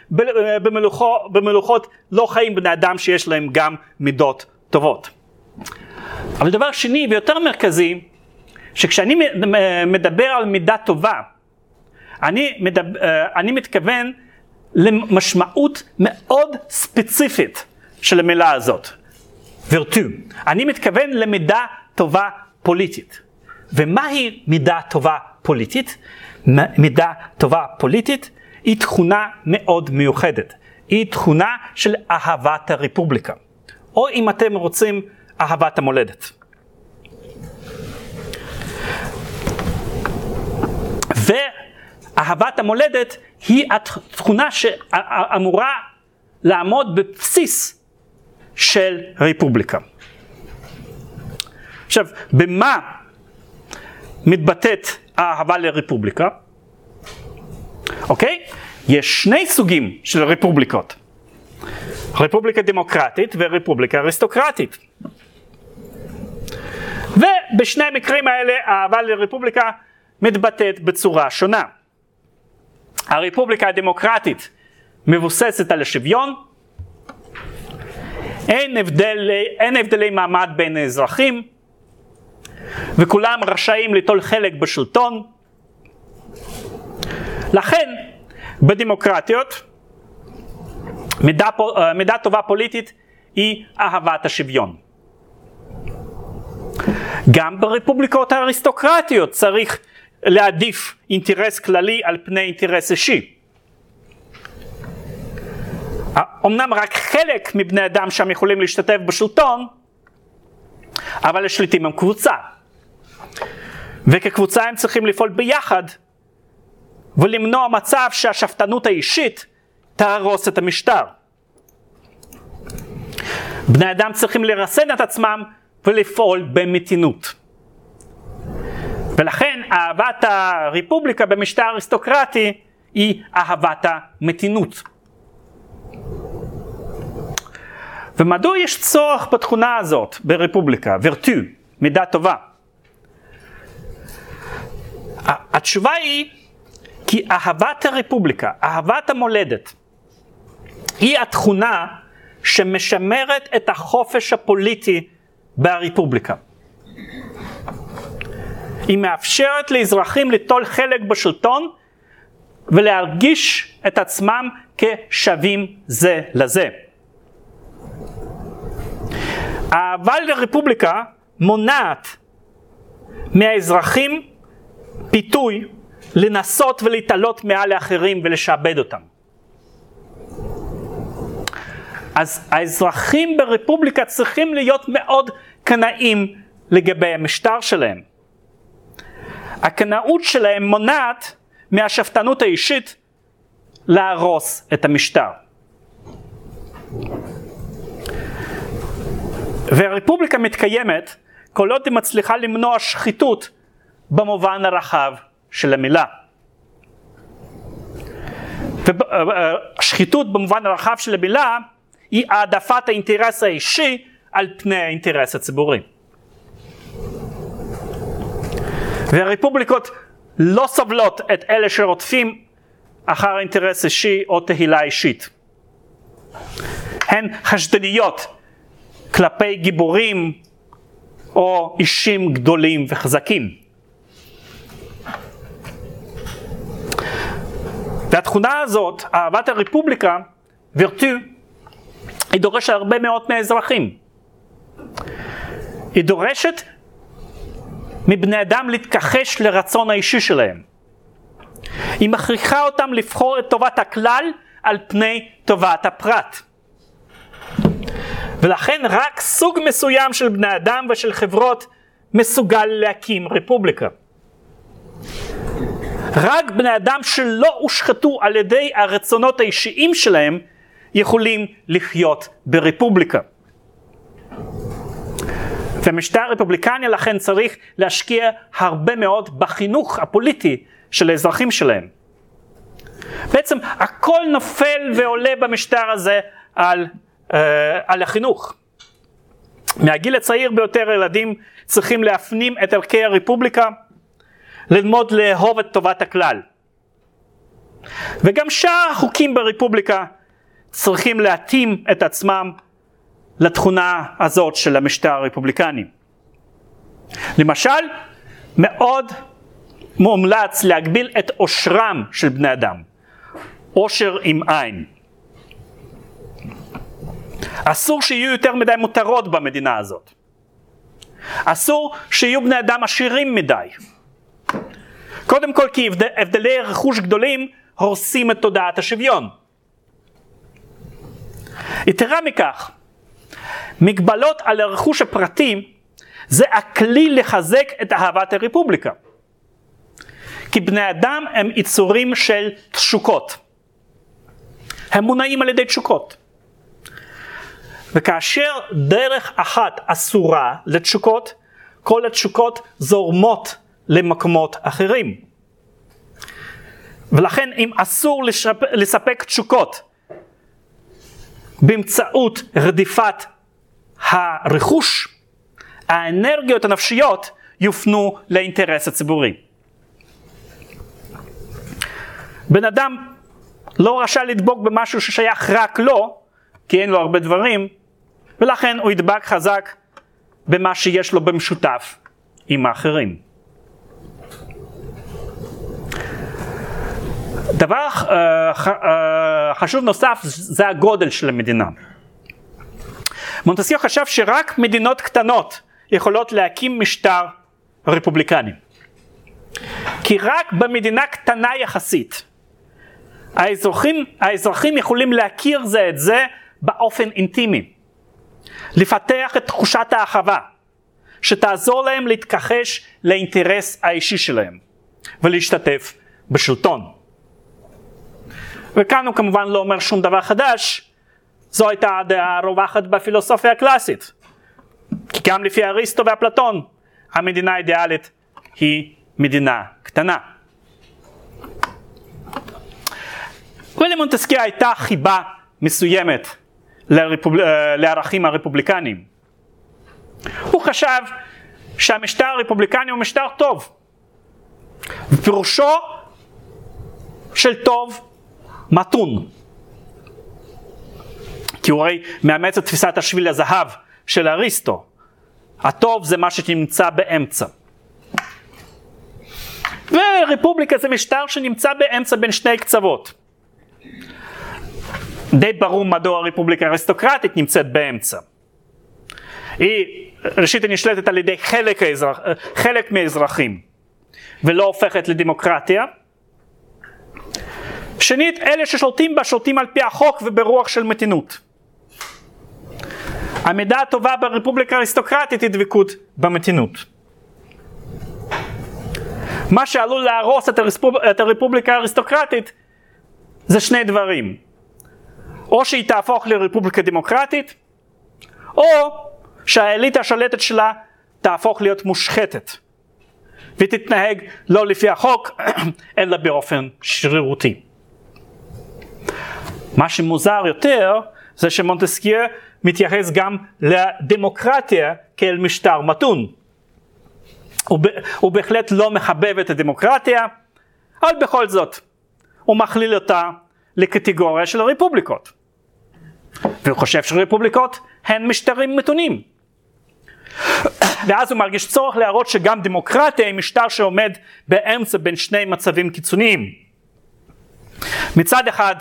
שבמלוכות לא חיים בני אדם שיש להם גם מידות טובות. אבל דבר שני ויותר מרכזי, שכשאני מדבר על מידה טובה, אני, מדבר, אה, אני מתכוון למשמעות מאוד ספציפית של המילה הזאת, ורטו. אני מתכוון למידה טובה פוליטית. ומהי מידה טובה פוליטית? מידה טובה פוליטית היא תכונה מאוד מיוחדת. היא תכונה של אהבת הרפובליקה. או אם אתם רוצים, אהבת המולדת. ואהבת המולדת היא התכונה שאמורה לעמוד בבסיס של רפובליקה. עכשיו, במה מתבטאת האהבה לרפובליקה? אוקיי? יש שני סוגים של רפובליקות. רפובליקה דמוקרטית ורפובליקה אריסטוקרטית. ובשני המקרים האלה האהבה לרפובליקה מתבטאת בצורה שונה. הרפובליקה הדמוקרטית מבוססת על השוויון, אין, הבדל, אין הבדלי מעמד בין האזרחים, וכולם רשאים ליטול חלק בשלטון. לכן, בדמוקרטיות, מידה, אה, מידה טובה פוליטית היא אהבת השוויון. גם ברפובליקות האריסטוקרטיות צריך להעדיף אינטרס כללי על פני אינטרס אישי. אמנם רק חלק מבני אדם שם יכולים להשתתף בשלטון, אבל השליטים הם קבוצה. וכקבוצה הם צריכים לפעול ביחד ולמנוע מצב שהשפטנות האישית תהרוס את המשטר. בני אדם צריכים לרסן את עצמם ולפעול במתינות. ולכן אהבת הרפובליקה במשטר אריסטוקרטי היא אהבת המתינות. ומדוע יש צורך בתכונה הזאת ברפובליקה, ורטו, מידה טובה? התשובה היא כי אהבת הרפובליקה, אהבת המולדת, היא התכונה שמשמרת את החופש הפוליטי ברפובליקה. היא מאפשרת לאזרחים ליטול חלק בשלטון ולהרגיש את עצמם כשווים זה לזה. האהבה לרפובליקה מונעת מהאזרחים פיתוי לנסות ולהתעלות מעל לאחרים ולשעבד אותם. אז האזרחים ברפובליקה צריכים להיות מאוד קנאים לגבי המשטר שלהם. הקנאות שלהם מונעת מהשפטנות האישית להרוס את המשטר. הרפובליקה מתקיימת כל עוד היא מצליחה למנוע שחיתות במובן הרחב של המילה. ושחיתות במובן הרחב של המילה היא העדפת האינטרס האישי על פני האינטרס הציבורי. והרפובליקות לא סובלות את אלה שרודפים אחר אינטרס אישי או תהילה אישית. הן חשדניות כלפי גיבורים או אישים גדולים וחזקים. והתכונה הזאת, אהבת הרפובליקה, וירטו, היא דורשת הרבה מאוד מהאזרחים. היא דורשת מבני אדם להתכחש לרצון האישי שלהם. היא מכריחה אותם לבחור את טובת הכלל על פני טובת הפרט. ולכן רק סוג מסוים של בני אדם ושל חברות מסוגל להקים רפובליקה. רק בני אדם שלא הושחתו על ידי הרצונות האישיים שלהם יכולים לחיות ברפובליקה. ומשטר רפובליקני לכן צריך להשקיע הרבה מאוד בחינוך הפוליטי של האזרחים שלהם. בעצם הכל נופל ועולה במשטר הזה על, uh, על החינוך. מהגיל הצעיר ביותר ילדים צריכים להפנים את ערכי הרפובליקה, ללמוד לאהוב את טובת הכלל. וגם שאר החוקים ברפובליקה צריכים להתאים את עצמם לתכונה הזאת של המשטר הרפובליקני. למשל, מאוד מומלץ להגביל את עושרם של בני אדם, עושר עם עין. אסור שיהיו יותר מדי מותרות במדינה הזאת. אסור שיהיו בני אדם עשירים מדי. קודם כל כי הבדלי רכוש גדולים הורסים את תודעת השוויון. יתרה מכך, מגבלות על הרכוש הפרטי זה הכלי לחזק את אהבת הרפובליקה. כי בני אדם הם יצורים של תשוקות. הם מונעים על ידי תשוקות. וכאשר דרך אחת אסורה לתשוקות, כל התשוקות זורמות למקומות אחרים. ולכן אם אסור לשפ... לספק תשוקות באמצעות רדיפת הרכוש, האנרגיות הנפשיות יופנו לאינטרס הציבורי. בן אדם לא רשאי לדבוק במשהו ששייך רק לו, כי אין לו הרבה דברים, ולכן הוא ידבק חזק במה שיש לו במשותף עם האחרים. דבר uh, uh, חשוב נוסף זה הגודל של המדינה. מונטסיו חשב שרק מדינות קטנות יכולות להקים משטר רפובליקני. כי רק במדינה קטנה יחסית האזרחים, האזרחים יכולים להכיר זה את זה באופן אינטימי. לפתח את תחושת האחווה, שתעזור להם להתכחש לאינטרס האישי שלהם ולהשתתף בשלטון. וכאן הוא כמובן לא אומר שום דבר חדש, זו הייתה הדעה הרווחת בפילוסופיה הקלאסית. כי גם לפי אריסטו ואפלטון, המדינה האידיאלית היא מדינה קטנה. ולמונטסקיה הייתה חיבה מסוימת לרפוב... אה, לערכים הרפובליקניים. הוא חשב שהמשטר הרפובליקני הוא משטר טוב. ופירושו של טוב מתון. כי הוא הרי מאמץ את תפיסת השביל הזהב של אריסטו. הטוב זה מה שנמצא באמצע. ורפובליקה זה משטר שנמצא באמצע בין שני קצוות. די ברור מדוע הרפובליקה האריסטוקרטית נמצאת באמצע. היא ראשית היא נשלטת על ידי חלק, האזרח, חלק מהאזרחים ולא הופכת לדמוקרטיה. שנית, אלה ששולטים בה שולטים על פי החוק וברוח של מתינות. המידה הטובה ברפובליקה האריסטוקרטית היא דבקות במתינות. מה שעלול להרוס את, הרפוב... את הרפובליקה האריסטוקרטית זה שני דברים. או שהיא תהפוך לרפובליקה דמוקרטית, או שהאליטה השלטת שלה תהפוך להיות מושחתת ותתנהג לא לפי החוק אלא באופן שרירותי. מה שמוזר יותר זה שמונטסקייה מתייחס גם לדמוקרטיה כאל משטר מתון. הוא, בהחלט לא מחבב את הדמוקרטיה, אבל בכל זאת הוא מכליל אותה לקטגוריה של הרפובליקות. והוא חושב שרפובליקות הן משטרים מתונים. ואז הוא מרגיש צורך להראות שגם דמוקרטיה היא משטר שעומד באמצע בין שני מצבים קיצוניים. מצד אחד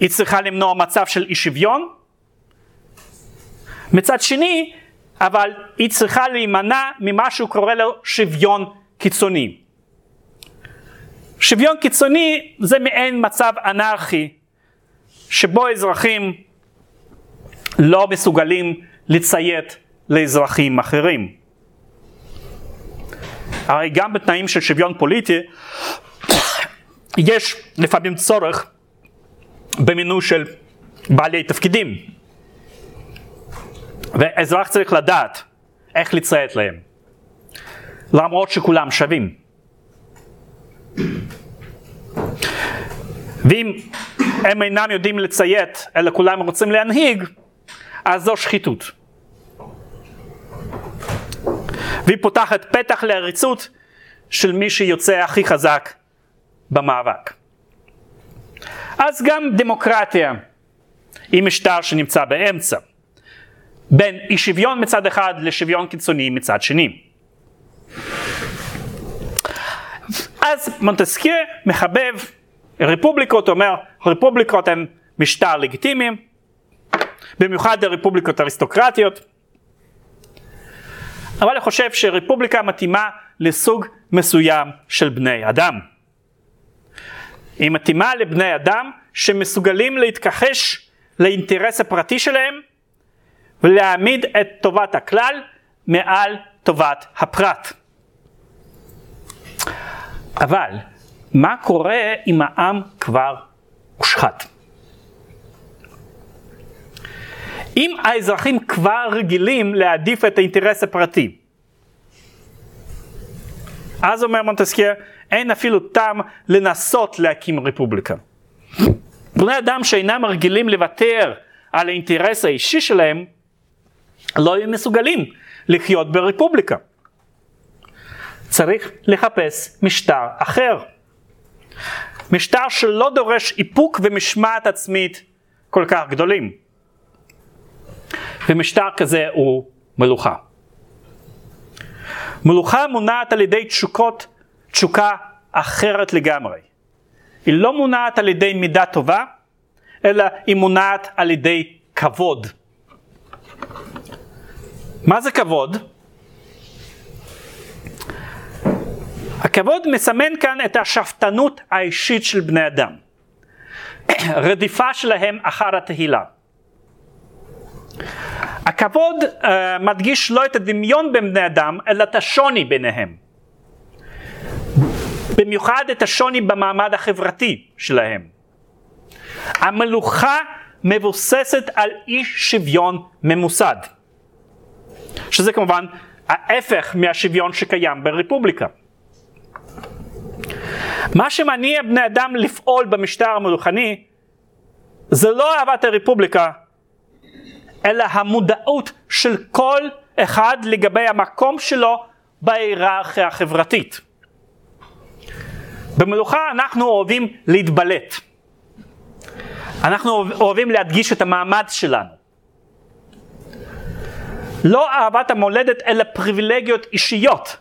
היא צריכה למנוע מצב של אי שוויון, מצד שני אבל היא צריכה להימנע ממה שהוא קורא לו שוויון קיצוני. שוויון קיצוני זה מעין מצב אנרכי שבו אזרחים לא מסוגלים לציית לאזרחים אחרים. הרי גם בתנאים של שוויון פוליטי יש לפעמים צורך במינוי של בעלי תפקידים ואזרח צריך לדעת איך לציית להם. למרות שכולם שווים. ואם הם אינם יודעים לציית אלא כולם רוצים להנהיג אז זו שחיתות. והיא פותחת פתח לעריצות של מי שיוצא הכי חזק במאבק. אז גם דמוקרטיה היא משטר שנמצא באמצע, בין אי שוויון מצד אחד לשוויון קיצוני מצד שני. אז מונטסקיה מחבב רפובליקות, אומר רפובליקות הן משטר לגיטימי, במיוחד הרפובליקות אריסטוקרטיות, אבל אני חושב שרפובליקה מתאימה לסוג מסוים של בני אדם. היא מתאימה לבני אדם שמסוגלים להתכחש לאינטרס הפרטי שלהם ולהעמיד את טובת הכלל מעל טובת הפרט. אבל מה קורה אם העם כבר הושחת? אם האזרחים כבר רגילים להעדיף את האינטרס הפרטי, אז אומר מונטסקייה, אין אפילו טעם לנסות להקים רפובליקה. בני אדם שאינם רגילים לוותר על האינטרס האישי שלהם, לא יהיו מסוגלים לחיות ברפובליקה. צריך לחפש משטר אחר. משטר שלא דורש איפוק ומשמעת עצמית כל כך גדולים. ומשטר כזה הוא מלוכה. מלוכה מונעת על ידי תשוקות, תשוקה אחרת לגמרי. היא לא מונעת על ידי מידה טובה, אלא היא מונעת על ידי כבוד. מה זה כבוד? הכבוד מסמן כאן את השאפתנות האישית של בני אדם. רדיפה שלהם אחר התהילה. הכבוד uh, מדגיש לא את הדמיון בין בני אדם, אלא את השוני ביניהם. במיוחד את השוני במעמד החברתי שלהם. המלוכה מבוססת על אי שוויון ממוסד, שזה כמובן ההפך מהשוויון שקיים ברפובליקה. מה שמניע בני אדם לפעול במשטר המלוכני זה לא אהבת הרפובליקה, אלא המודעות של כל אחד לגבי המקום שלו בהיררכיה החברתית. במלוכה אנחנו אוהבים להתבלט. אנחנו אוהבים להדגיש את המעמד שלנו. לא אהבת המולדת אלא פריבילגיות אישיות.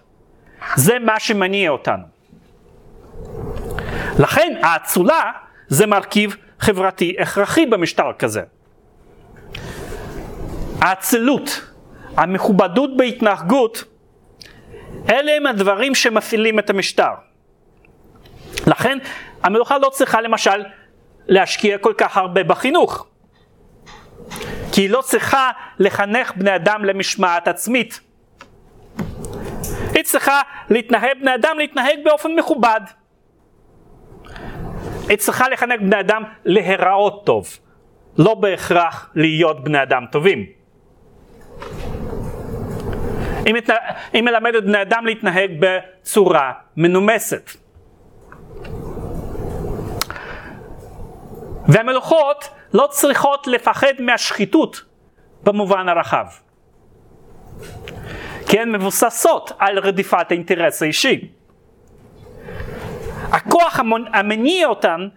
זה מה שמניע אותנו. לכן האצולה זה מרכיב חברתי הכרחי במשטר כזה. האצילות, המכובדות בהתנהגות, אלה הם הדברים שמפעילים את המשטר. לכן המלוכה לא צריכה למשל להשקיע כל כך הרבה בחינוך. כי היא לא צריכה לחנך בני אדם למשמעת עצמית. היא צריכה להתנהג בני אדם להתנהג באופן מכובד. היא צריכה לחנך בני אדם להיראות טוב, לא בהכרח להיות בני אדם טובים. היא, מת... היא מלמדת בני אדם להתנהג בצורה מנומסת. והמלוכות לא צריכות לפחד מהשחיתות במובן הרחב. כי הן מבוססות על רדיפת האינטרס האישי. הכוח המניע אותן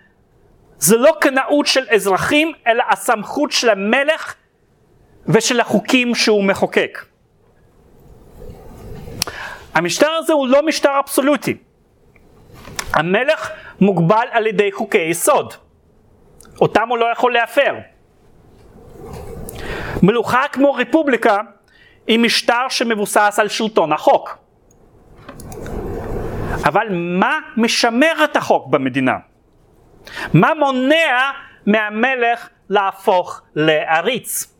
זה לא קנאות של אזרחים, אלא הסמכות של המלך ושל החוקים שהוא מחוקק. המשטר הזה הוא לא משטר אבסולוטי. המלך מוגבל על ידי חוקי יסוד. אותם הוא לא יכול להפר. מלוכה כמו רפובליקה היא משטר שמבוסס על שלטון החוק. אבל מה משמר את החוק במדינה? מה מונע מהמלך להפוך לעריץ?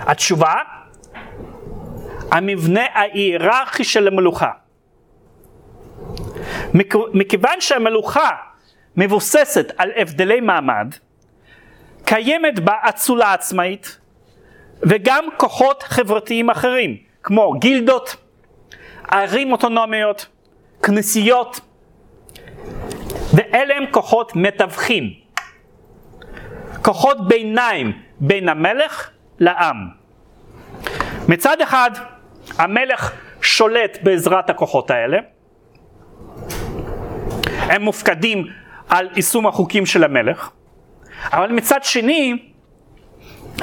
התשובה, המבנה ההיררכי של המלוכה. מכיוון שהמלוכה מבוססת על הבדלי מעמד, קיימת בה אצולה עצמאית וגם כוחות חברתיים אחרים, כמו גילדות, ערים אוטונומיות, כנסיות, ואלה הם כוחות מתווכים, כוחות ביניים בין המלך לעם. מצד אחד, המלך שולט בעזרת הכוחות האלה, הם מופקדים על יישום החוקים של המלך, אבל מצד שני,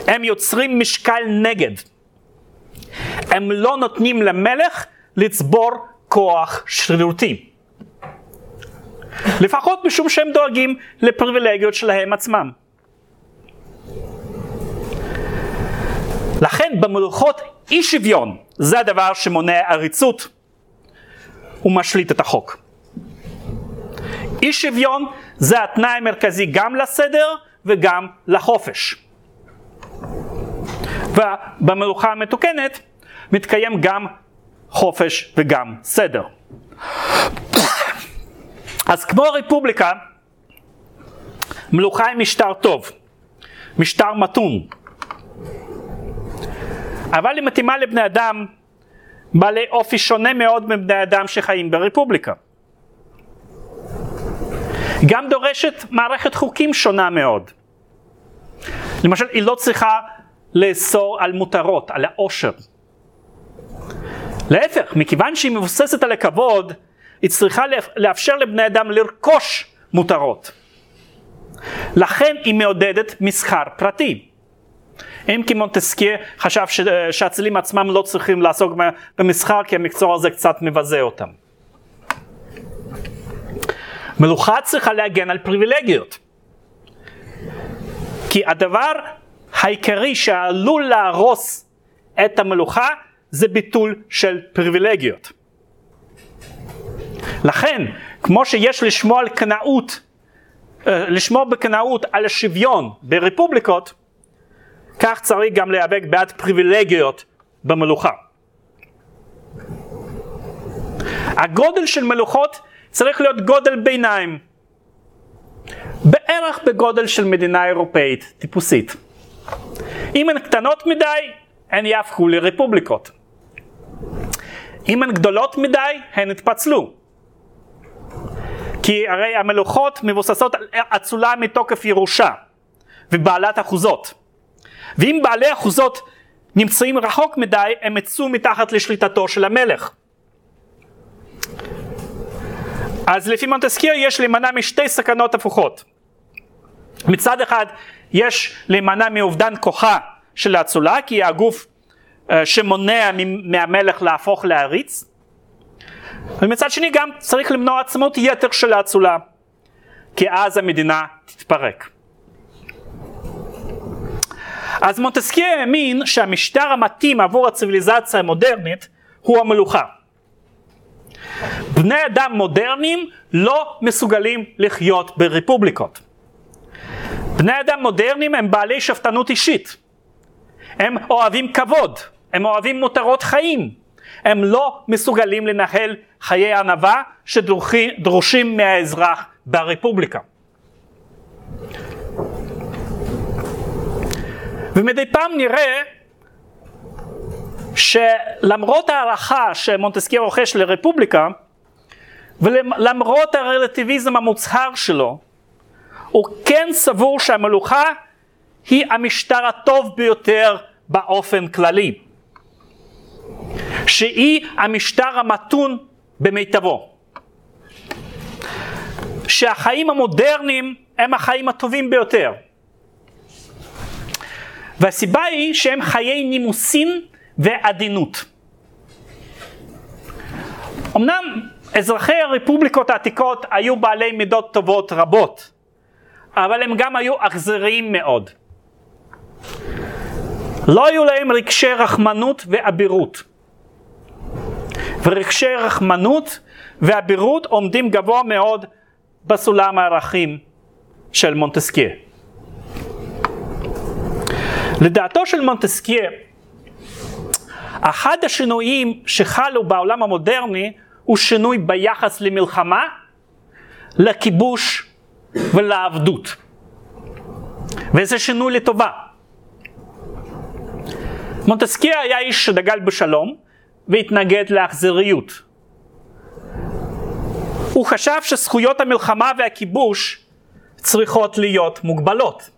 הם יוצרים משקל נגד. הם לא נותנים למלך לצבור כוח שרירותי. לפחות משום שהם דואגים לפריבילגיות שלהם עצמם. לכן במלוכות אי שוויון זה הדבר שמונע עריצות ומשליט את החוק. אי שוויון זה התנאי המרכזי גם לסדר וגם לחופש. ובמלוכה המתוקנת מתקיים גם חופש וגם סדר. אז כמו הרפובליקה, מלוכה היא משטר טוב, משטר מתון. אבל היא מתאימה לבני אדם בעלי אופי שונה מאוד מבני אדם שחיים ברפובליקה. גם דורשת מערכת חוקים שונה מאוד. למשל, היא לא צריכה לאסור על מותרות, על העושר. להפך, מכיוון שהיא מבוססת על הכבוד, היא צריכה לאפשר לבני אדם לרכוש מותרות. לכן היא מעודדת מסחר פרטי. אם כי מונטסקיה חשב שהאצילים עצמם לא צריכים לעסוק במסחר כי המקצוע הזה קצת מבזה אותם. מלוכה צריכה להגן על פריבילגיות. כי הדבר העיקרי שעלול להרוס את המלוכה זה ביטול של פריבילגיות. לכן, כמו שיש לשמור על קנאות, אה, לשמור בקנאות על השוויון ברפובליקות, כך צריך גם להיאבק בעד פריבילגיות במלוכה. הגודל של מלוכות צריך להיות גודל ביניים, בערך בגודל של מדינה אירופאית טיפוסית. אם הן קטנות מדי, הן יהפכו לרפובליקות. אם הן גדולות מדי, הן יתפצלו. כי הרי המלוכות מבוססות על אצולה מתוקף ירושה ובעלת אחוזות. ואם בעלי אחוזות נמצאים רחוק מדי, הם יצאו מתחת לשליטתו של המלך. אז לפי מונטסקיר יש להימנע משתי סכנות הפוכות. מצד אחד יש להימנע מאובדן כוחה של האצולה, כי היא הגוף uh, שמונע מהמלך להפוך לעריץ. ומצד שני גם צריך למנוע עצמות יתר של האצולה, כי אז המדינה תתפרק. אז מונטסקיה האמין שהמשטר המתאים עבור הציוויליזציה המודרנית הוא המלוכה. בני אדם מודרניים לא מסוגלים לחיות ברפובליקות. בני אדם מודרניים הם בעלי שפטנות אישית. הם אוהבים כבוד, הם אוהבים מותרות חיים. הם לא מסוגלים לנהל חיי ענווה שדרושים מהאזרח ברפובליקה. ומדי פעם נראה שלמרות ההערכה שמונטסקייה רוכש לרפובליקה, ולמרות הרלטיביזם המוצהר שלו, הוא כן סבור שהמלוכה היא המשטר הטוב ביותר באופן כללי. שהיא המשטר המתון במיטבו. שהחיים המודרניים הם החיים הטובים ביותר. והסיבה היא שהם חיי נימוסין ועדינות. אמנם אזרחי הרפובליקות העתיקות היו בעלי מידות טובות רבות, אבל הם גם היו אכזריים מאוד. לא היו להם רגשי רחמנות ואבירות. ורגשי רחמנות ואבירות עומדים גבוה מאוד בסולם הערכים של מונטסקיה. לדעתו של מונטסקיה, אחד השינויים שחלו בעולם המודרני הוא שינוי ביחס למלחמה, לכיבוש ולעבדות. וזה שינוי לטובה. מונטסקיה היה איש שדגל בשלום והתנגד לאכזריות. הוא חשב שזכויות המלחמה והכיבוש צריכות להיות מוגבלות.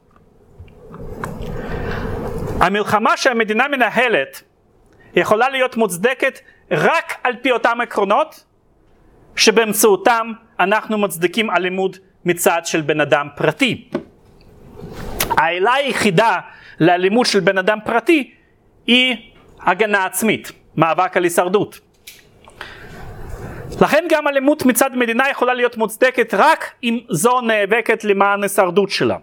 המלחמה שהמדינה מנהלת יכולה להיות מוצדקת רק על פי אותם עקרונות שבאמצעותם אנחנו מצדיקים אלימות מצד של בן אדם פרטי. העילה היחידה לאלימות של בן אדם פרטי היא הגנה עצמית, מאבק על הישרדות. לכן גם אלימות מצד מדינה יכולה להיות מוצדקת רק אם זו נאבקת למען הישרדות שלה.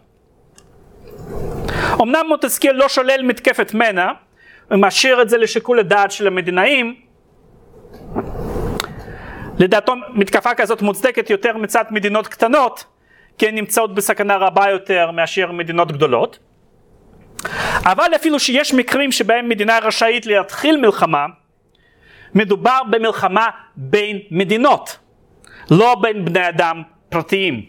אמנם מוטסקיה לא שולל מתקפת מנע, ומשאיר את זה לשיקול הדעת של המדינאים, לדעתו מתקפה כזאת מוצדקת יותר מצד מדינות קטנות, כי הן נמצאות בסכנה רבה יותר מאשר מדינות גדולות. אבל אפילו שיש מקרים שבהם מדינה רשאית להתחיל מלחמה, מדובר במלחמה בין מדינות, לא בין בני אדם פרטיים.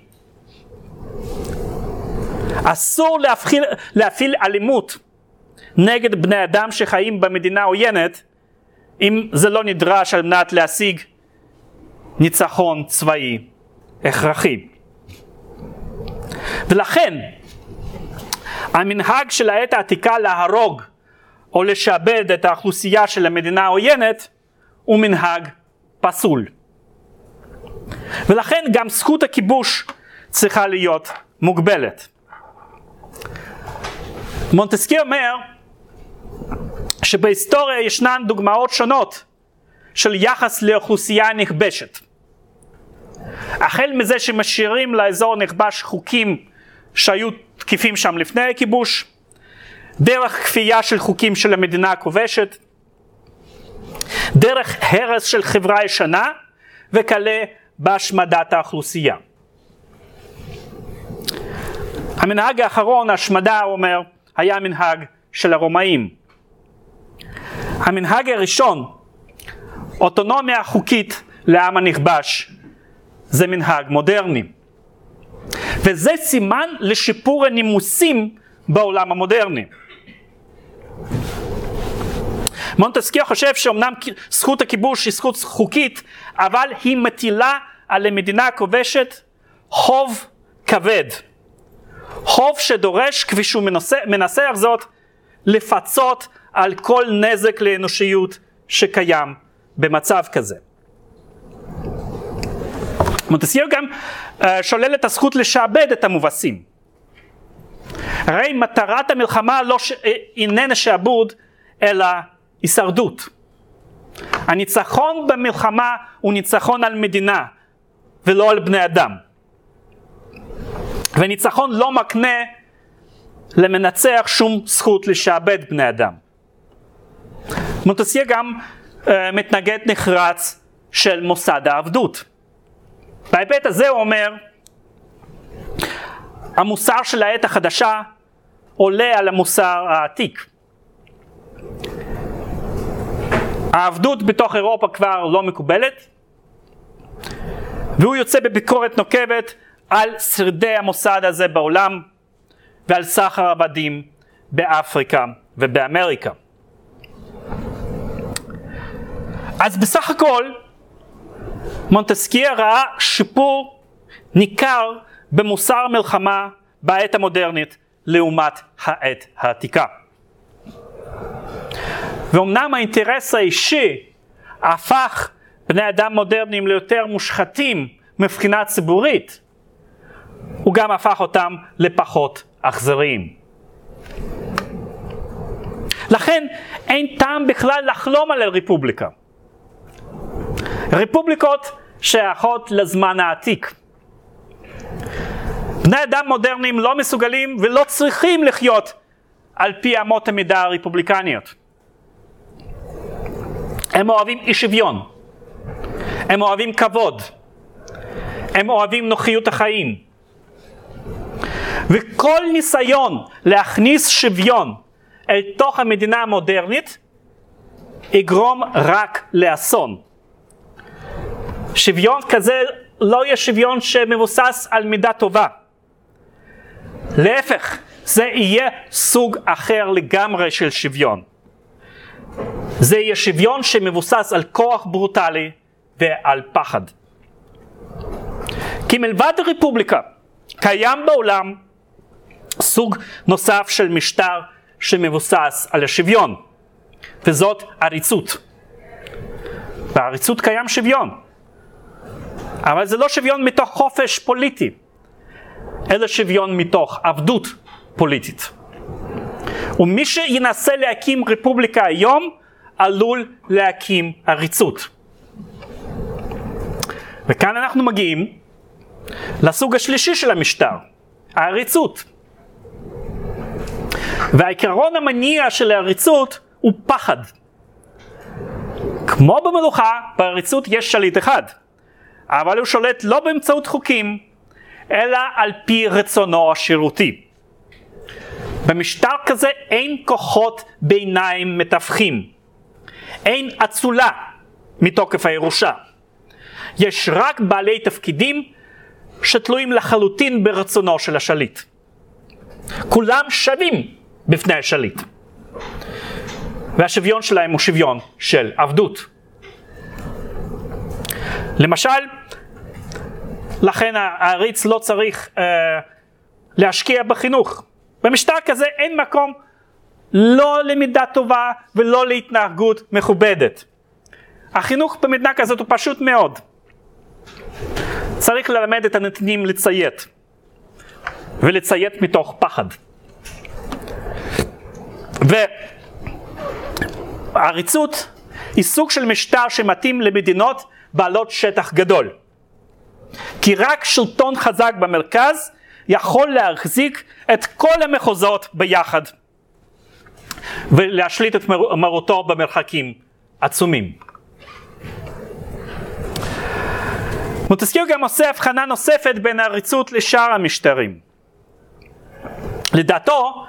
אסור להפחיל, להפעיל אלימות נגד בני אדם שחיים במדינה עוינת אם זה לא נדרש על מנת להשיג ניצחון צבאי הכרחי. ולכן המנהג של העת העתיקה להרוג או לשעבד את האוכלוסייה של המדינה העוינת הוא מנהג פסול. ולכן גם זכות הכיבוש צריכה להיות מוגבלת. מונטסקי אומר שבהיסטוריה ישנן דוגמאות שונות של יחס לאוכלוסייה נכבשת. החל מזה שמשאירים לאזור נכבש חוקים שהיו תקפים שם לפני הכיבוש, דרך כפייה של חוקים של המדינה הכובשת, דרך הרס של חברה ישנה וכלה בהשמדת האוכלוסייה. המנהג האחרון, השמדה, אומר, היה מנהג של הרומאים. המנהג הראשון, אוטונומיה חוקית לעם הנכבש, זה מנהג מודרני. וזה סימן לשיפור הנימוסים בעולם המודרני. מונטסקיה חושב שאומנם זכות הכיבוש היא זכות חוקית, אבל היא מטילה על המדינה הכובשת חוב כבד. חוב שדורש, כפי שהוא מנסח זאת, לפצות על כל נזק לאנושיות שקיים במצב כזה. מונטסקיה גם uh, שולל את הזכות לשעבד את המובסים. הרי מטרת המלחמה לא ש... איננה שעבוד, אלא הישרדות. הניצחון במלחמה הוא ניצחון על מדינה ולא על בני אדם. וניצחון לא מקנה למנצח שום זכות לשעבד בני אדם. מוטסיה גם uh, מתנגד נחרץ של מוסד העבדות. בהיבט הזה הוא אומר, המוסר של העת החדשה עולה על המוסר העתיק. העבדות בתוך אירופה כבר לא מקובלת, והוא יוצא בביקורת נוקבת על שרידי המוסד הזה בעולם ועל סחר עבדים באפריקה ובאמריקה. אז בסך הכל מונטסקיה ראה שיפור ניכר במוסר המלחמה בעת המודרנית לעומת העת העתיקה. ואומנם האינטרס האישי הפך בני אדם מודרניים ליותר מושחתים מבחינה ציבורית, הוא גם הפך אותם לפחות אכזריים. לכן אין טעם בכלל לחלום על הרפובליקה. רפובליקות שייכות לזמן העתיק. בני אדם מודרניים לא מסוגלים ולא צריכים לחיות על פי אמות המידה הרפובליקניות. הם אוהבים אי שוויון, הם אוהבים כבוד, הם אוהבים נוחיות החיים. וכל ניסיון להכניס שוויון אל תוך המדינה המודרנית יגרום רק לאסון. שוויון כזה לא יהיה שוויון שמבוסס על מידה טובה. להפך, זה יהיה סוג אחר לגמרי של שוויון. זה יהיה שוויון שמבוסס על כוח ברוטלי ועל פחד. כי מלבד הרפובליקה, קיים בעולם סוג נוסף של משטר שמבוסס על השוויון, וזאת עריצות. בעריצות קיים שוויון, אבל זה לא שוויון מתוך חופש פוליטי, אלא שוויון מתוך עבדות פוליטית. ומי שינסה להקים רפובליקה היום, עלול להקים עריצות. וכאן אנחנו מגיעים לסוג השלישי של המשטר, העריצות. והעיקרון המניע של העריצות הוא פחד. כמו במלוכה, בעריצות יש שליט אחד, אבל הוא שולט לא באמצעות חוקים, אלא על פי רצונו השירותי. במשטר כזה אין כוחות ביניים מתווכים, אין אצולה מתוקף הירושה. יש רק בעלי תפקידים שתלויים לחלוטין ברצונו של השליט. כולם שווים בפני השליט. והשוויון שלהם הוא שוויון של עבדות. למשל, לכן העריץ לא צריך אה, להשקיע בחינוך. במשטר כזה אין מקום לא למידה טובה ולא להתנהגות מכובדת. החינוך במדינה כזאת הוא פשוט מאוד. צריך ללמד את הנתינים לציית, ולציית מתוך פחד. ועריצות היא סוג של משטר שמתאים למדינות בעלות שטח גדול. כי רק שלטון חזק במרכז יכול להחזיק את כל המחוזות ביחד ולהשליט את מרותו במרחקים עצומים. מוטסקיו גם עושה הבחנה נוספת בין העריצות לשאר המשטרים. לדעתו,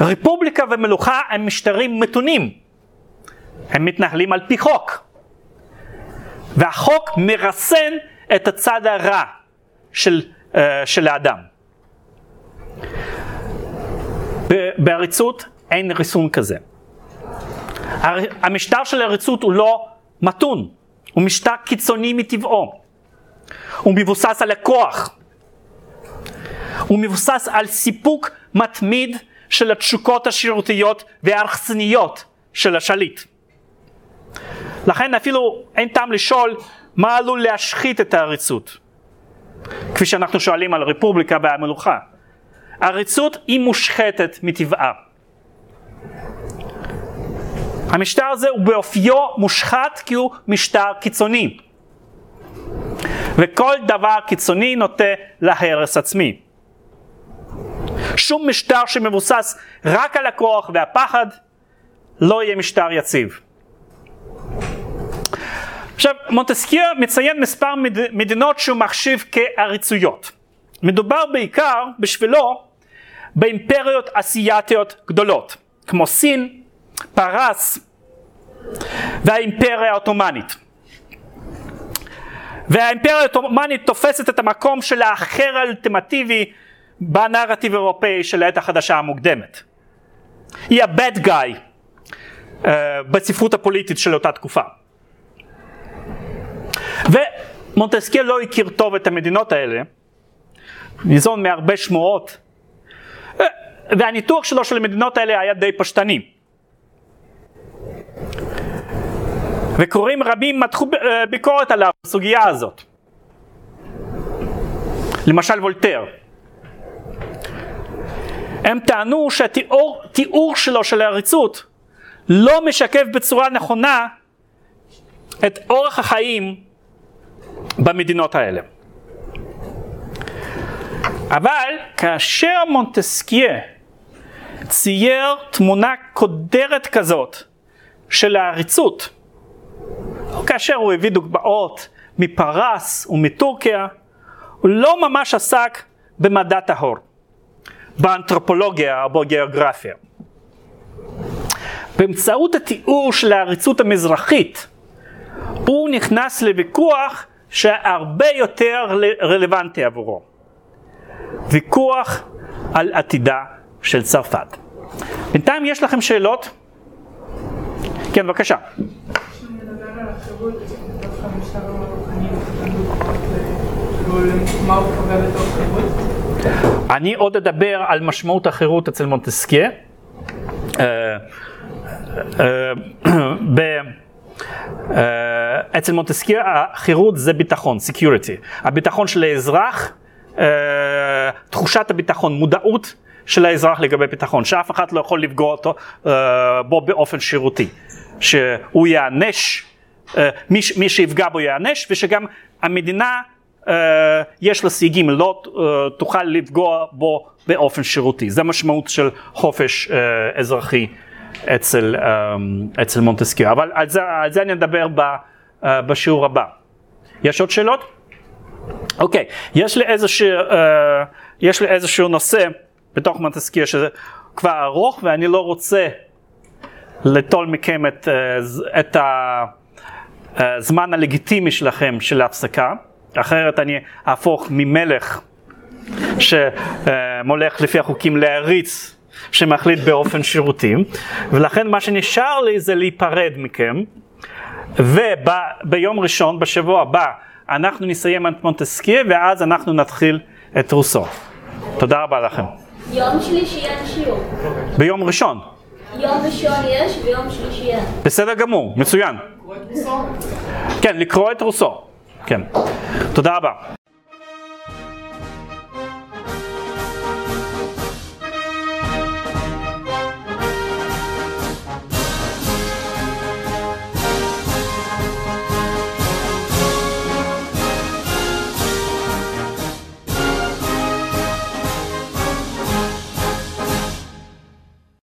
רפובליקה ומלוכה הם משטרים מתונים. הם מתנהלים על פי חוק. והחוק מרסן את הצד הרע של, uh, של האדם. בעריצות אין ריסון כזה. המשטר של העריצות הוא לא מתון, הוא משטר קיצוני מטבעו. הוא מבוסס על הכוח. הוא מבוסס על סיפוק מתמיד של התשוקות השירותיות וההרסניות של השליט. לכן אפילו אין טעם לשאול מה עלול להשחית את העריצות. כפי שאנחנו שואלים על הרפובליקה והמלוכה. העריצות היא מושחתת מטבעה. המשטר הזה הוא באופיו מושחת כי הוא משטר קיצוני. וכל דבר קיצוני נוטה להרס עצמי. שום משטר שמבוסס רק על הכוח והפחד לא יהיה משטר יציב. עכשיו, מונטסקייה מציין מספר מד... מדינות שהוא מחשיב כעריצויות. מדובר בעיקר, בשבילו, באימפריות אסיאתיות גדולות, כמו סין, פרס והאימפריה העות'מאנית. והאימפריה העות'מאנית תופסת את המקום של האחר האלטימטיבי בנרטיב האירופאי של העת החדשה המוקדמת. היא ה-bad guy אה, בספרות הפוליטית של אותה תקופה. ומונטסקיה לא הכיר טוב את המדינות האלה, ניזון מהרבה שמועות, אה, והניתוח שלו של המדינות האלה היה די פשטני. וקוראים רבים מתחו אה, ביקורת עליו בסוגיה הזאת. למשל וולטר. הם טענו שהתיאור שלו של העריצות לא משקף בצורה נכונה את אורח החיים במדינות האלה. אבל כאשר מונטסקיה צייר תמונה קודרת כזאת של העריצות, כאשר הוא הביא דוגמאות מפרס ומטורקיה, הוא לא ממש עסק במדע טהור, באנתרופולוגיה או בגיאוגרפיה. באמצעות התיאור של העריצות המזרחית, הוא נכנס לוויכוח שהרבה יותר רלוונטי עבורו. ויכוח על עתידה של צרפת. בינתיים יש לכם שאלות? כן, בבקשה. אני עוד אדבר על משמעות החירות אצל מונטסקיה. אה, אצל מונטסקיה החירות זה ביטחון, security. הביטחון של האזרח, תחושת הביטחון, מודעות של האזרח לגבי ביטחון, שאף אחד לא יכול לפגוע אותו, בו באופן שירותי. שהוא ייענש, מי שיפגע בו ייענש, ושגם המדינה אה, יש לה סייגים, לא אה, תוכל לפגוע בו באופן שירותי. זה המשמעות של חופש אה, אזרחי אצל, אצל מונטסקיו. אבל על זה, על זה אני אדבר ב, בשיעור הבא. יש עוד שאלות? אוקיי, יש לי איזשהו, יש לי איזשהו נושא בתוך מונטסקיו שזה כבר ארוך ואני לא רוצה לטול מכם את, את הזמן הלגיטימי שלכם של ההפסקה. אחרת אני אהפוך ממלך שמולך לפי החוקים להריץ שמחליט באופן שירותים ולכן מה שנשאר לי זה להיפרד מכם וביום ראשון בשבוע הבא אנחנו נסיים את מונטסקיה ואז אנחנו נתחיל את רוסו. תודה רבה לכם. יום שלישי אין שיעור. ביום ראשון. יום ראשון יש ויום שלישי אין. בסדר גמור, מצוין. כן, לקרוא את רוסו. כן. תודה רבה.